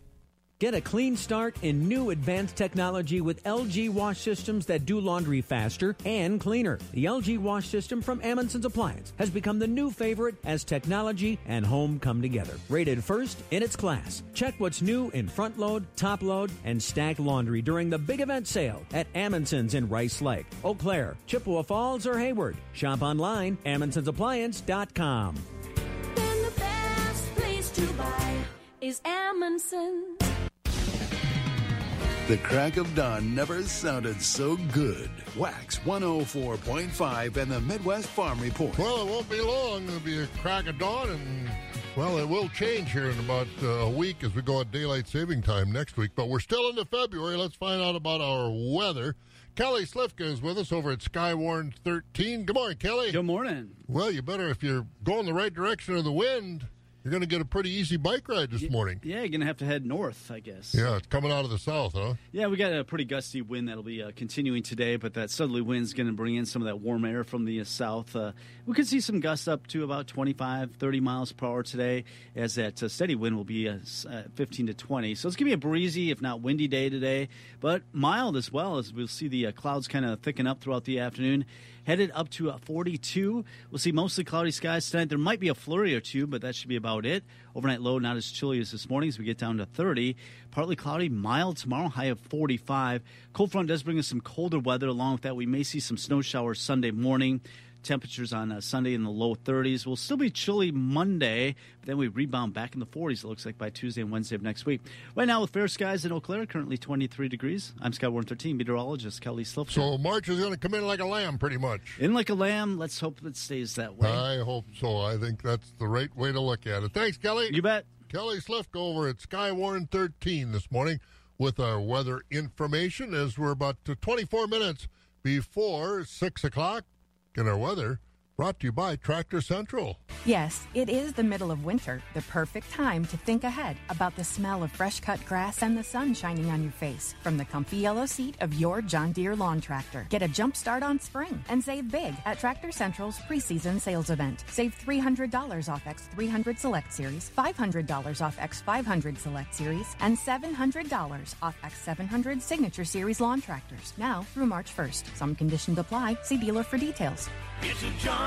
S26: Get a clean start in new advanced technology with LG wash systems that do laundry faster and cleaner. The LG wash system from Amundsen's Appliance has become the new favorite as technology and home come together. Rated first in its class. Check what's new in front load, top load, and stacked laundry during the big event sale at Amundsen's in Rice Lake, Eau Claire, Chippewa Falls, or Hayward. Shop online, Amundson'sAppliance.com.
S13: Then the best place to buy is Amundsen.
S14: The crack of dawn never sounded so good. Wax 104.5 and the Midwest Farm Report.
S1: Well, it won't be long. It'll be a crack of dawn, and, well, it will change here in about uh, a week as we go at daylight saving time next week. But we're still into February. Let's find out about our weather. Kelly Slifka is with us over at Skywarn 13. Good morning, Kelly.
S27: Good morning.
S1: Well, you better, if you're going the right direction of the wind, you're going to get a pretty easy bike ride this morning.
S27: Yeah, you're going to have to head north, I guess.
S1: Yeah, it's coming out of the south, huh?
S27: Yeah, we got a pretty gusty wind that'll be uh, continuing today, but that southerly wind's going to bring in some of that warm air from the uh, south. Uh, we could see some gusts up to about 25, 30 miles per hour today, as that uh, steady wind will be uh, uh, 15 to 20. So it's going to be a breezy, if not windy day today, but mild as well, as we'll see the uh, clouds kind of thicken up throughout the afternoon. Headed up to uh, 42. We'll see mostly cloudy skies tonight. There might be a flurry or two, but that should be about it. Overnight low not as chilly as this morning as we get down to 30. Partly cloudy, mild tomorrow, high of 45. Cold front does bring us some colder weather. Along with that, we may see some snow showers Sunday morning. Temperatures on uh, Sunday in the low 30s. We'll still be chilly Monday, but then we rebound back in the 40s, it looks like, by Tuesday and Wednesday of next week. Right now, with fair skies in Eau Claire, currently 23 degrees. I'm Skywarn 13, meteorologist Kelly Slifka.
S1: So March is going to come in like a lamb, pretty much.
S27: In like a lamb. Let's hope it stays that way.
S1: I hope so. I think that's the right way to look at it. Thanks, Kelly.
S27: You bet.
S1: Kelly Slifka over at Skywarn 13 this morning with our weather information as we're about to 24 minutes before 6 o'clock. And our weather brought to you by Tractor Central.
S16: Yes, it is the middle of winter, the perfect time to think ahead about the smell of fresh cut grass and the sun shining on your face from the comfy yellow seat of your John Deere lawn tractor. Get a jump start on spring and save big at Tractor Central's preseason sales event. Save $300 off X300 Select Series, $500 off X500 Select Series, and $700 off X700 Signature Series lawn tractors. Now through March 1st. Some conditions apply. See dealer for details.
S10: It's a John Deere day.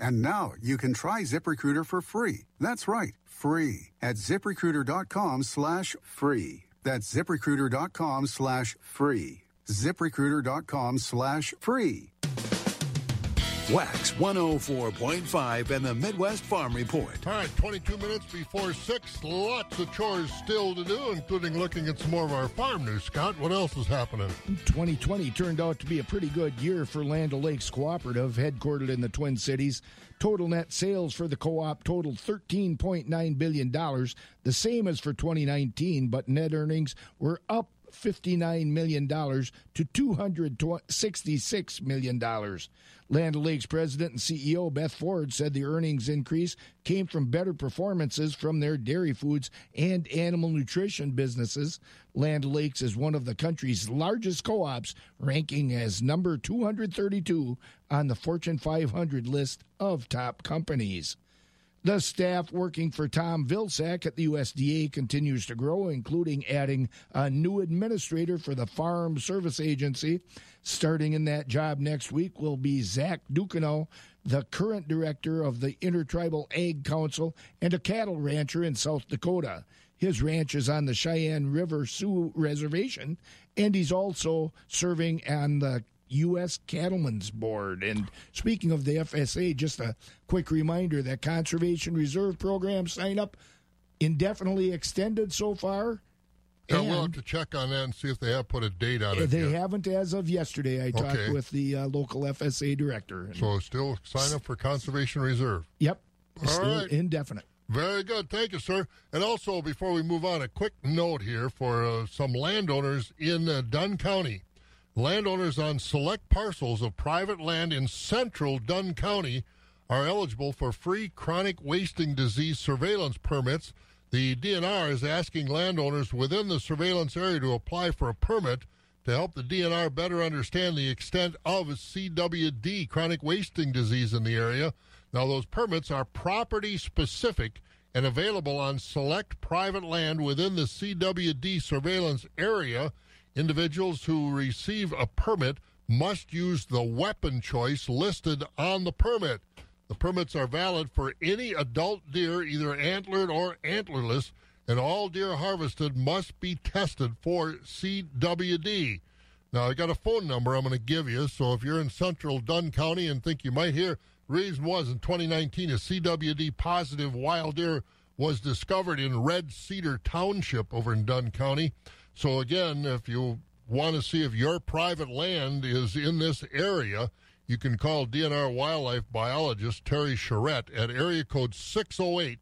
S28: And now you can try ZipRecruiter for free. That's right, free at ziprecruiter.com slash free. That's ziprecruiter.com slash free. ziprecruiter.com slash free.
S14: Wax 104.5 and the Midwest Farm Report.
S1: All right, 22 minutes before 6. Lots of chores still to do, including looking at some more of our farm news. Scott, what else is happening?
S2: 2020 turned out to be a pretty good year for Land O'Lakes Cooperative, headquartered in the Twin Cities. Total net sales for the co op totaled $13.9 billion, the same as for 2019, but net earnings were up $59 million to $266 million. Land O'Lakes president and CEO Beth Ford said the earnings increase came from better performances from their dairy foods and animal nutrition businesses. Land O'Lakes is one of the country's largest co ops, ranking as number 232 on the Fortune 500 list of top companies. The staff working for Tom Vilsack at the USDA continues to grow, including adding a new administrator for the Farm Service Agency. Starting in that job next week will be Zach Ducheneaux, the current director of the Intertribal Ag Council and a cattle rancher in South Dakota. His ranch is on the Cheyenne River Sioux Reservation, and he's also serving on the U.S. Cattlemen's Board. And speaking of the FSA, just a quick reminder that Conservation Reserve Program sign up indefinitely extended so far.
S1: Yeah, we'll have to check on that and see if they have put a date on it.
S2: They
S1: yet.
S2: haven't as of yesterday. I talked
S1: Okay.
S2: with the uh, local FSA director.
S1: So still sign up for Conservation Reserve.
S2: Yep.
S1: All right.
S2: indefinite.
S1: Very good. Thank you, sir. And also, before we move on, a quick note here for uh, some landowners in uh, Dunn County. Landowners on select parcels of private land in central Dunn County are eligible for free chronic wasting disease surveillance permits. The DNR is asking landowners within the surveillance area to apply for a permit to help the DNR better understand the extent of CWD, chronic wasting disease in the area. Now, those permits are property specific and available on select private land within the CWD surveillance area. Individuals who receive a permit must use the weapon choice listed on the permit. The permits are valid for any adult deer, either antlered or antlerless, and all deer harvested must be tested for CWD. Now, I got a phone number I'm going to give you, so if you're in central Dunn County and think you might hear, reason was in 2019 a CWD positive wild deer was discovered in Red Cedar Township over in Dunn County. So, again, if you want to see if your private land is in this area, you can call DNR wildlife biologist Terry Charette at area code 608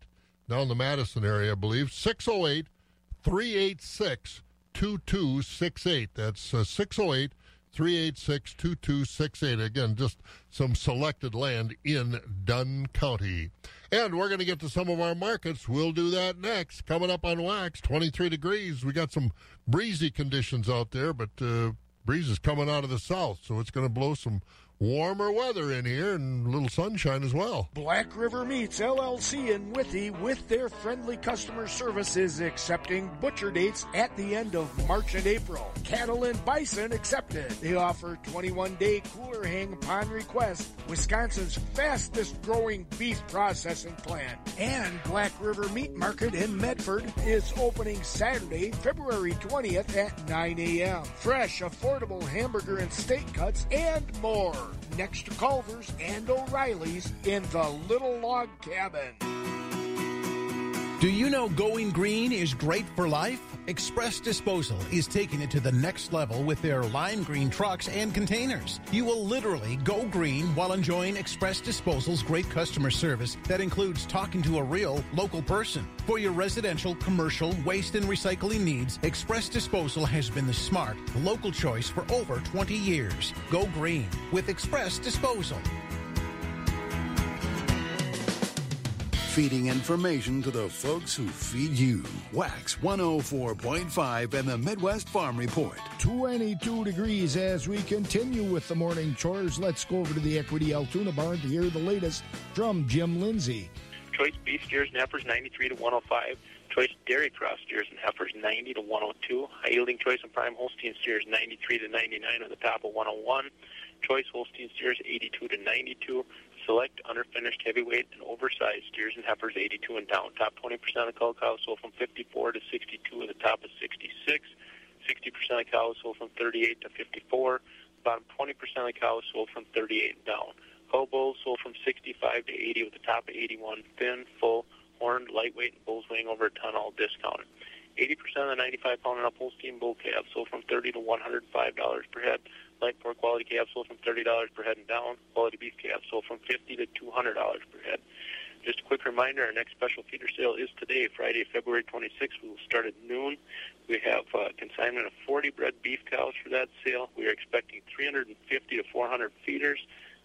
S1: down the Madison area, I believe, 608 386 2268. That's uh, 608 386 2268. Again, just some selected land in Dunn County. And we're going to get to some of our markets. We'll do that next. Coming up on Wax, 23 degrees. We got some breezy conditions out there, but uh, breeze is coming out of the south, so it's going to blow some warmer weather in here and a little sunshine as well.
S2: Black River Meats LLC in Withee, with their friendly customer service, is accepting butcher dates at the end of March and April. Cattle and bison accepted. They offer 21 day cooler hang upon request. Wisconsin's fastest growing beef processing plant. And Black River Meat Market in Medford is opening Saturday, February 20th at 9 a.m. Fresh, affordable hamburger and steak cuts and more next to Culver's and O'Reilly's in the Little Log Cabin.
S29: Do you know going green is great for life? Express Disposal is taking it to the next level with their lime green trucks and containers. You will literally go green while enjoying Express Disposal's great customer service that includes talking to a real local person. For your residential, commercial, waste, and recycling needs, Express Disposal has been the smart, local choice for over 20 years. Go green with Express Disposal.
S14: Feeding information to the folks who feed you. Wax 104.5 and the Midwest Farm Report.
S2: 22 degrees as we continue with the morning chores. Let's go over to the Equity Altoona barn to hear the latest from Jim Lindsay.
S30: Choice beef steers and heifers 93 to 105. Choice dairy cross steers and heifers 90 to 102. High yielding choice and prime Holstein steers 93 to 99 on the top of 101. Choice Holstein steers 82 to 92. Select underfinished heavyweight and oversized steers and heifers 82 and down. Top 20% of cull cows sold from 54 to 62 at the top of 66. 60% of cows sold from 38 to 54. Bottom 20% of cows sold from 38 and down. Cull bulls sold from 65 to 80 with the top of 81. Thin, full, horned, lightweight, and bulls weighing over a ton all discounted. 80% of the 95 pound and up Holstein bull calves sold from 30 to 105 dollars per head. Light pork quality calves sold from $30 per head and down. Quality beef calves sold from 50 to $200 per head. Just a quick reminder, our next special feeder sale is today, Friday, February 26th. We will start at noon. We have uh, consignment of 40 bred beef cows for that sale. We are expecting 350 to 400 feeders.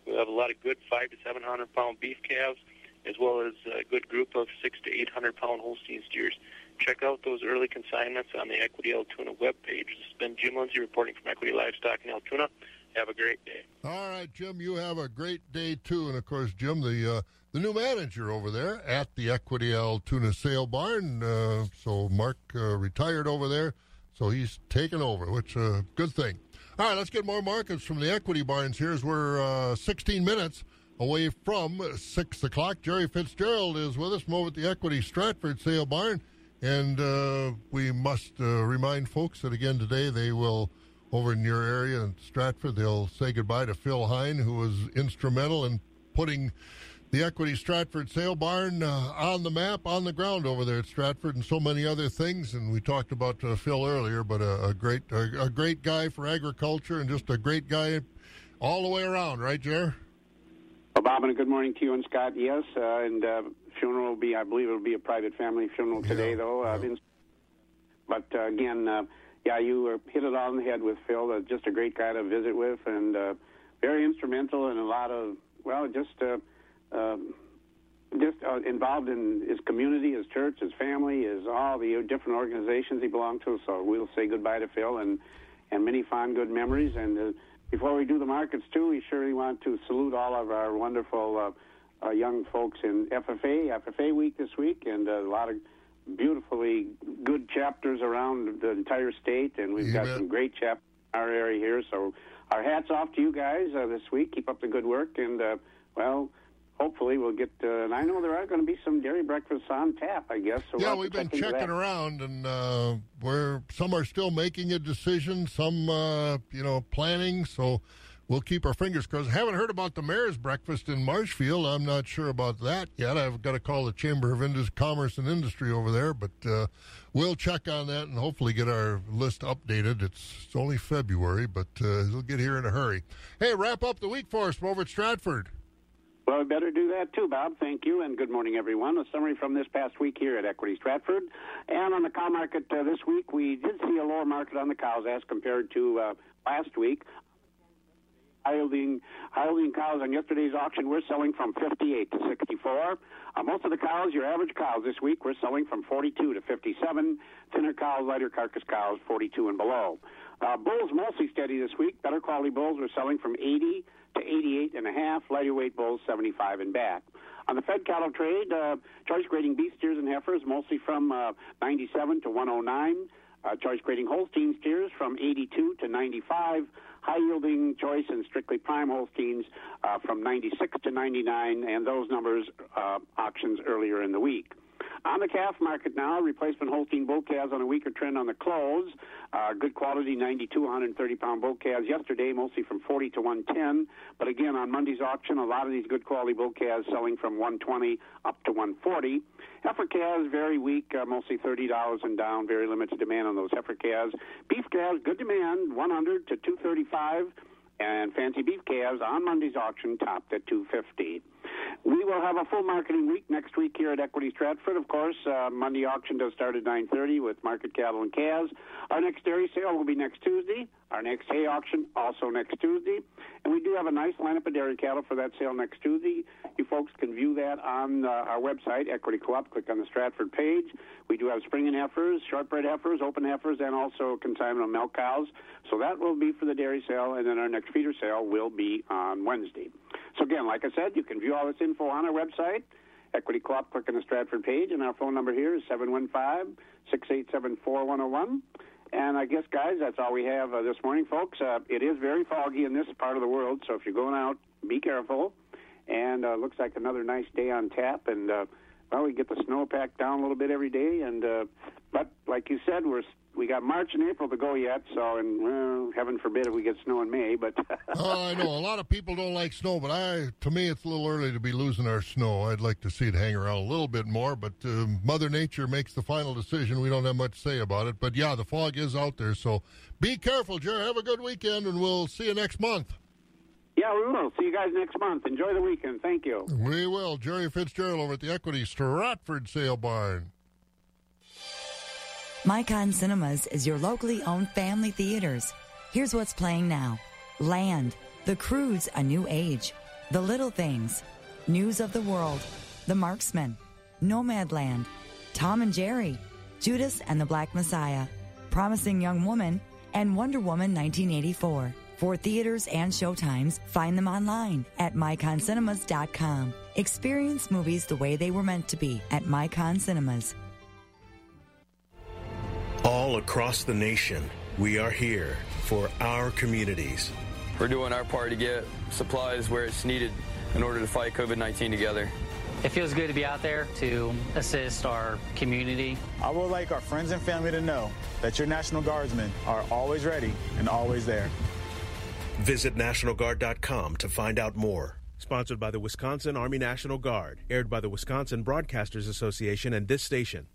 S30: We'll have a lot of good 5 to 700 pound beef calves, as well as a good group of 6 to 800 pound Holstein steers. Check out those early consignments on the Equity Altoona webpage. This has been Jim Lindsay reporting from Equity Livestock in Altoona. Have a great day.
S1: All right, Jim, you have a great day too. And of course, Jim, the uh, the new manager over there at the Equity Altoona Sale Barn. Uh, so Mark uh, retired over there, so he's taken over, which a uh, good thing. All right, let's get more markets from the Equity Barns here as we're uh, 16 minutes away from 6 o'clock. Jerry Fitzgerald is with us, more at the Equity Stratford Sale Barn. And uh, we must uh, remind folks that again today they will, over in your area in Stratford, they'll say goodbye to Phil Hine, who was instrumental in putting the Equity Stratford Sale Barn uh, on the map, on the ground over there at Stratford, and so many other things. And we talked about uh, Phil earlier, but a, a great, a, a, great guy for agriculture, and just a great guy all the way around, right, Jer?
S31: Well, Bob, and good morning to you and Scott. Yes, uh, and uh, funeral will be, I believe, it will be a private family funeral today,
S1: yeah,
S31: though. Uh. But uh, again, uh, yeah, you hit it on the head with Phil. Uh, just a great guy to visit with, and uh, very instrumental in a lot of well, just uh, um, just uh, involved in his community, his church, his family, his all the different organizations he belonged to. So we'll say goodbye to Phil and and many fond good memories. And uh, before we do the markets too, we surely want to salute all of our wonderful. Uh, uh, young folks in FFA, FFA week this week, and a lot of beautifully good chapters around the entire state, and we've got some great chapters in our area here. So our hats off to you guys uh, this week. Keep up the good work, and uh, well, hopefully we'll get. Uh, and I know there are going to be some dairy breakfasts on tap. I guess. So
S1: yeah,
S31: we'll
S1: we've been
S31: check
S1: checking around, and uh, where some are still making a decision, some uh, you know planning. So we'll keep our fingers crossed. Haven't heard about the mayor's breakfast in Marshfield. I'm not sure about that yet. I've got to call the Chamber of Indus- Commerce and Industry over there, but uh, we'll check on that and hopefully get our list updated. It's, it's only February, but uh, it'll get here in a hurry. Hey, wrap up the week for us over at Stratford.
S31: Well, we better do that too, Bob. Thank you, and good morning, everyone. A summary from this past week here at Equity Stratford. And on the cow market uh, this week, we did see a lower market on the cows as compared to uh, last week. High yielding, yielding cows on yesterday's auction we're selling from 58 to 64. Uh, most of the cows, your average cows this week, we're selling from 42 to 57. Thinner cows, lighter carcass cows, 42 and below. Uh, bulls mostly steady this week. Better quality bulls we're selling from 80 to 88 and a half. Lighter weight bulls 75 and back. On the fed cattle trade, uh, choice grading beef steers and heifers mostly from uh, 97 to 109. Uh, choice grading Holstein steers from 82 to 95. High yielding choice and strictly prime Holsteins uh, from 96 to 99, and those numbers uh, auctions earlier in the week. On the calf market now, replacement Holstein bull calves on a weaker trend on the close. Uh, good quality 92, 130 pound bull calves yesterday, mostly from 40 to 110. But again, on Monday's auction, a lot of these good quality bull calves selling from 120 up to 140. Heifer calves very weak, uh, mostly $30 and down. Very limited demand on those heifer calves. Beef calves, good demand, 100 to 235 and fancy beef calves on Monday's auction topped at 250. We will have a full marketing week next week here at Equity Stratford. Of course, uh, Monday auction does start at 9:30 with market cattle and calves. Our next dairy sale will be next Tuesday. Our next hay auction also next Tuesday, and we do have a nice lineup of dairy cattle for that sale next Tuesday. You folks can view that on uh, our website, Equity Co-op. Click on the Stratford page. We do have spring and heifers, shortbread heifers, open heifers, and also consignment milk cows. So that will be for the dairy sale, and then our next feeder sale will be on Wednesday. So again, like I said, you can view all this info on our website, Equity Co-op. Click on the Stratford page, and our phone number here is 715-687-4101. And I guess, guys, that's all we have uh, this morning, folks. Uh, it is very foggy in this part of the world, so if you're going out, be careful. And uh, looks like another nice day on tap. And uh, well, we get the snow packed down a little bit every day. And uh, but like you said, we're we got March and April to go yet. So, and well, heaven forbid if we get snow in May. But *laughs*
S1: oh, I know a lot of people don't like snow, but I, to me, it's a little early to be losing our snow. I'd like to see it hang around a little bit more, but uh, Mother Nature makes the final decision. We don't have much to say about it, but yeah, the fog is out there. So be careful, Jerry. Have a good weekend, and we'll see you next month.
S31: Yeah, we will. See you guys next month. Enjoy the weekend. Thank you.
S1: We will. Jerry Fitzgerald over at the Equity Stratford Sale Barn.
S9: Micon Cinemas is your locally owned family theaters. Here's what's playing now Land, The Croods, A New Age, The Little Things, News of the World, The Marksman, Nomadland, Tom and Jerry, Judas and the Black Messiah, Promising Young Woman, and Wonder Woman 1984. For theaters and showtimes, find them online at miconcinemas.com. Experience movies the way they were meant to be at Micon Cinemas.
S32: All across the nation, we are here for our communities.
S33: We're doing our part to get supplies where it's needed in order to fight COVID 19 together.
S34: It feels good to be out there to assist our community.
S35: I would like our friends and family to know that your National Guardsmen are always ready and always there.
S32: Visit NationalGuard.com to find out more.
S36: Sponsored by the Wisconsin Army National Guard, aired by the Wisconsin Broadcasters Association and this station.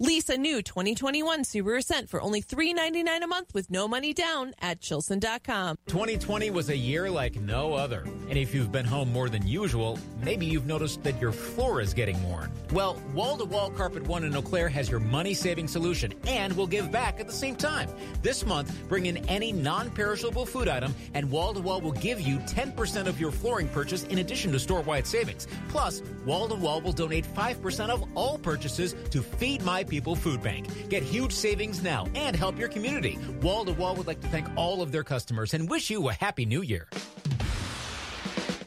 S37: Lease a new 2021 Subaru Ascent for only 399 a month with no money down at Chilson.com.
S38: 2020 was a year like no other. And if you've been home more than usual, maybe you've noticed that your floor is getting worn. Well, Wall to Wall Carpet One in Eau Claire has your money saving solution and will give back at the same time. This month, bring in any non perishable food item, and Wall to Wall will give you 10% of your flooring purchase in addition to store wide savings. Plus, Wall to Wall will donate 5% of all purchases to Feed My People Food Bank. Get huge savings now and help your community. Wall to Wall would like to thank all of their customers and wish you a happy new year.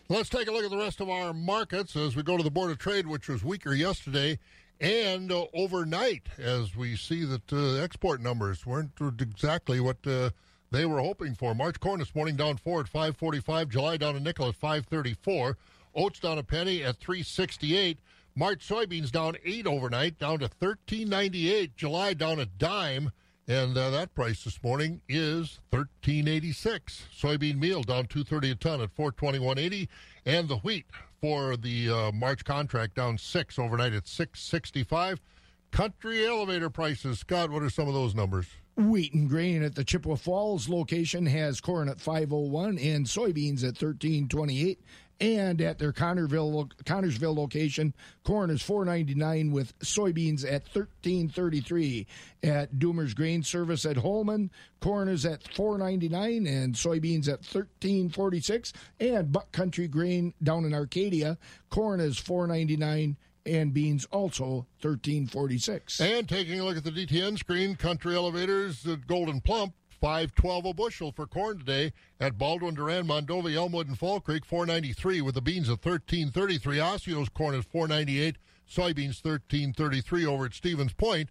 S1: Let's take a look at the rest of our markets as we go to the Board of Trade, which was weaker yesterday and uh, overnight, as we see that uh, export numbers weren't exactly what uh, they were hoping for. March corn this morning down four at 545, July down a nickel at 534. Oats down a penny at 368. March soybeans down eight overnight, down to 1398. July down a dime, and uh, that price this morning is 1386. Soybean meal down 230 a ton at 421.80, and the wheat for the uh, March contract down six overnight at 665. Country elevator prices, Scott. What are some of those numbers?
S2: Wheat and grain at the Chippewa Falls location has corn at 501 and soybeans at 1328. And at their Connersville, Connersville location, corn is 4.99 with soybeans at 13.33. At Doomer's Grain Service at Holmen, corn is at 4.99 and soybeans at 13.46. And Buck Country Grain down in Arcadia, corn is 4.99 and beans also 1346
S1: and taking a look at the dtn screen country elevators at Gold'n Plump 512 a bushel for corn today at Baldwin, Durand, Mondovi, Elmwood, and Fall Creek, 493 with the beans at 1333. Osceola's corn is 498, soybeans 1333 over at Stevens Point.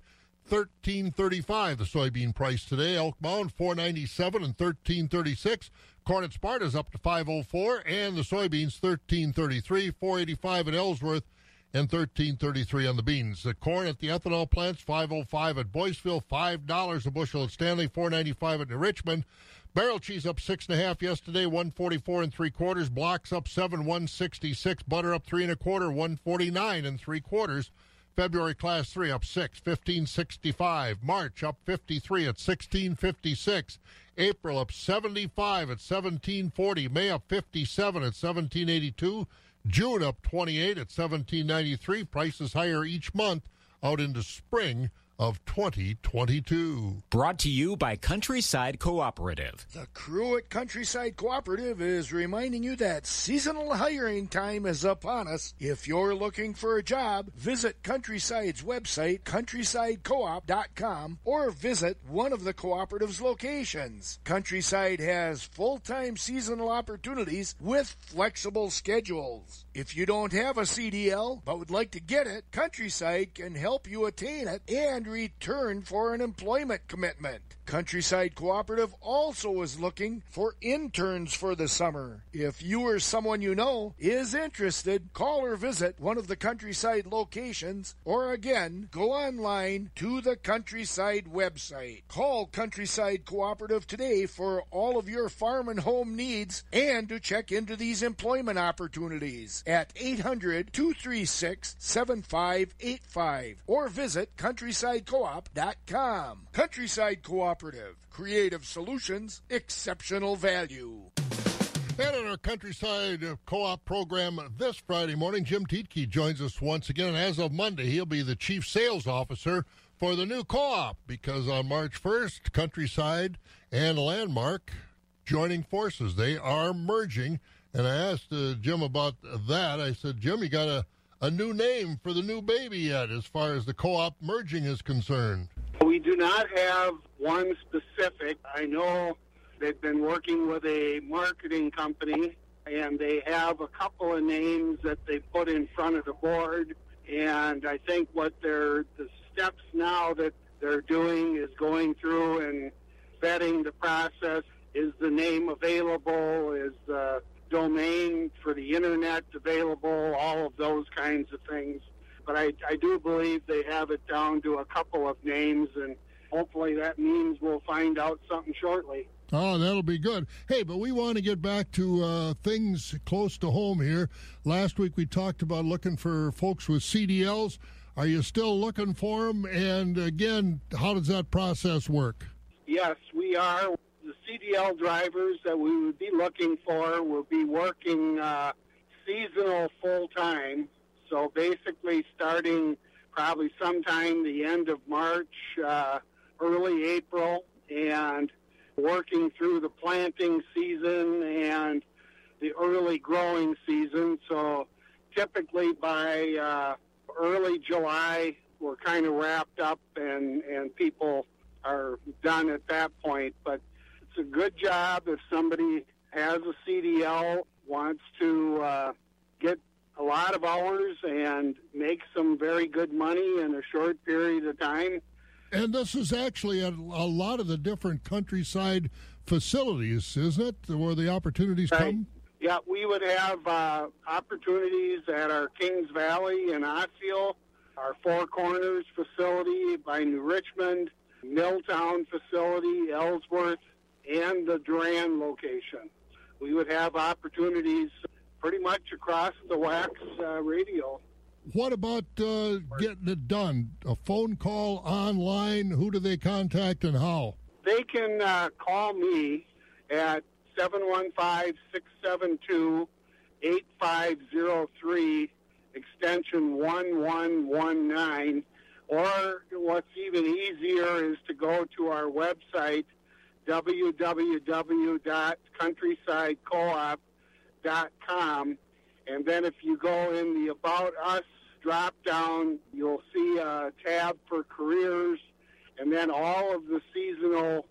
S1: 1335 the soybean price today. Elk Mound 497 and 1336. Corn at Sparta's up to 504 and the soybeans 1333, 485 at Ellsworth and 1333 on the beans. The corn at the ethanol plants 505 at Boyceville, $5 a bushel at Stanley, 495 at Richmond. Barrel cheese up six and a half yesterday, 144 and three quarters. Blocks up seven, 166. Butter up three and a quarter, 149 and three quarters. February class three up six, 1565. March up 53 at 1656. April up 75 at 1740. May up 57 at 1782. June up 28 at 1793. Prices higher each month out into spring of 2022.
S39: Brought to you by Countryside Cooperative.
S2: The crew at Countryside Cooperative is reminding you that seasonal hiring time is upon us. If you're looking for a job, visit Countryside's website, countrysidecoop.com, or visit one of the cooperative's locations. Countryside has full time seasonal opportunities with flexible schedules. If you don't have a CDL but would like to get it, Countryside can help you attain it and return for an employment commitment. Countryside Cooperative also is looking for interns for the summer. If you or someone you know is interested, call or visit one of the Countryside locations or again, go online to the Countryside website. Call Countryside Cooperative today for all of your farm and home needs and to check into these employment opportunities at 800 236 7585 or visit countrysidecoop.com. Countryside Cooperative. Creative solutions, exceptional value.
S1: And in our Countryside Co-op program this Friday morning, Jim Tietke joins us once again. And as of Monday, he'll be the chief sales officer for the new co-op because on March 1st, Countryside and Landmark joining forces. They are merging. And I asked uh, Jim about that. I said, Jim, you got a, a new name for the new baby yet as far as the co-op merging is concerned?
S40: We do not have one specific. I know they've been working with a marketing company and they have a couple of names that they put in front of the board. And I think what they're, the steps now that they're doing is going through and vetting the process. Is the name available? Is the domain for the internet available? All of those kinds of things but I, I do believe they have it down to a couple of names, and hopefully that means we'll find out something shortly.
S1: Oh, that'll be good. Hey, but we want to get back to uh, things close to home here. Last week we talked about looking for folks with CDLs. Are you still looking for them? And again, how does that process work?
S40: Yes, we are. The CDL drivers that we would be looking for will be working uh, seasonal full time. So basically, starting probably sometime the end of March, uh, early April, and working through the planting season and the early growing season. So typically by uh, early July, we're kind of wrapped up and, and people are done at that point. But a good job if somebody has a CDL, wants to uh, get a lot of hours and make some very good money in a short period of time.
S1: And this is actually at a lot of the different countryside facilities, isn't it, where the opportunities
S40: right.
S1: come?
S40: Yeah, we would have uh, opportunities at our Kings Valley in Otsfield, our Four Corners facility by New Richmond, Milltown facility, Ellsworth, and the Durand location. We would have opportunities pretty much across the wax uh, radio.
S1: What about uh, getting it done? A phone call online? Who do they contact and how?
S40: They can uh, call me at 715-672-8503, extension 1119. Or what's even easier is to go to our website, www.countrysidecoop.com. And then if you go in the About Us drop down, you'll see a tab for careers, and then all of the seasonal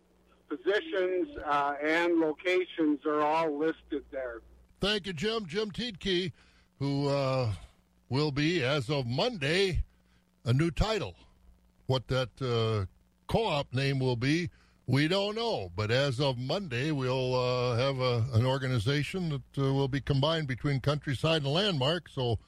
S40: positions uh, and locations are all listed there.
S1: Thank you, Jim. Jim Tiedtke, who uh, will be, as of Monday, a new title. What that uh, co op name will be, we don't know. But as of Monday, we'll uh, have a, an organization that uh, will be combined between Countryside and Landmark. So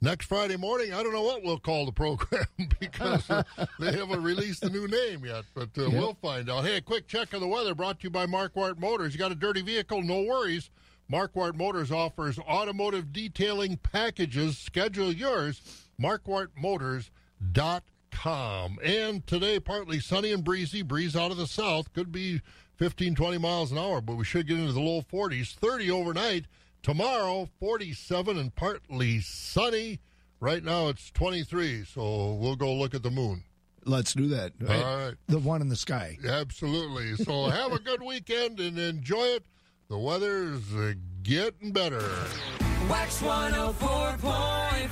S1: next Friday morning, I don't know what we'll call the program *laughs* because uh, they haven't released the new name yet, but uh,
S2: Yep.
S1: we'll find out. Hey, a quick check of the weather brought to you by Marquardt Motors. You got a dirty vehicle? No worries. Marquardt Motors offers automotive detailing packages. Schedule yours, marquardtmotors.com. And today, partly sunny and breezy, breeze out of the south. Could be 15, 20 miles an hour, but we should get into the low 40s. 30 overnight. Tomorrow, 47 and partly sunny. Right now, it's 23, so we'll go look at the moon.
S2: Let's do that.
S1: All right.
S2: The one in the sky.
S1: Absolutely. So *laughs* have a good weekend and enjoy it. The weather's uh, getting better.
S10: WAXX 104.1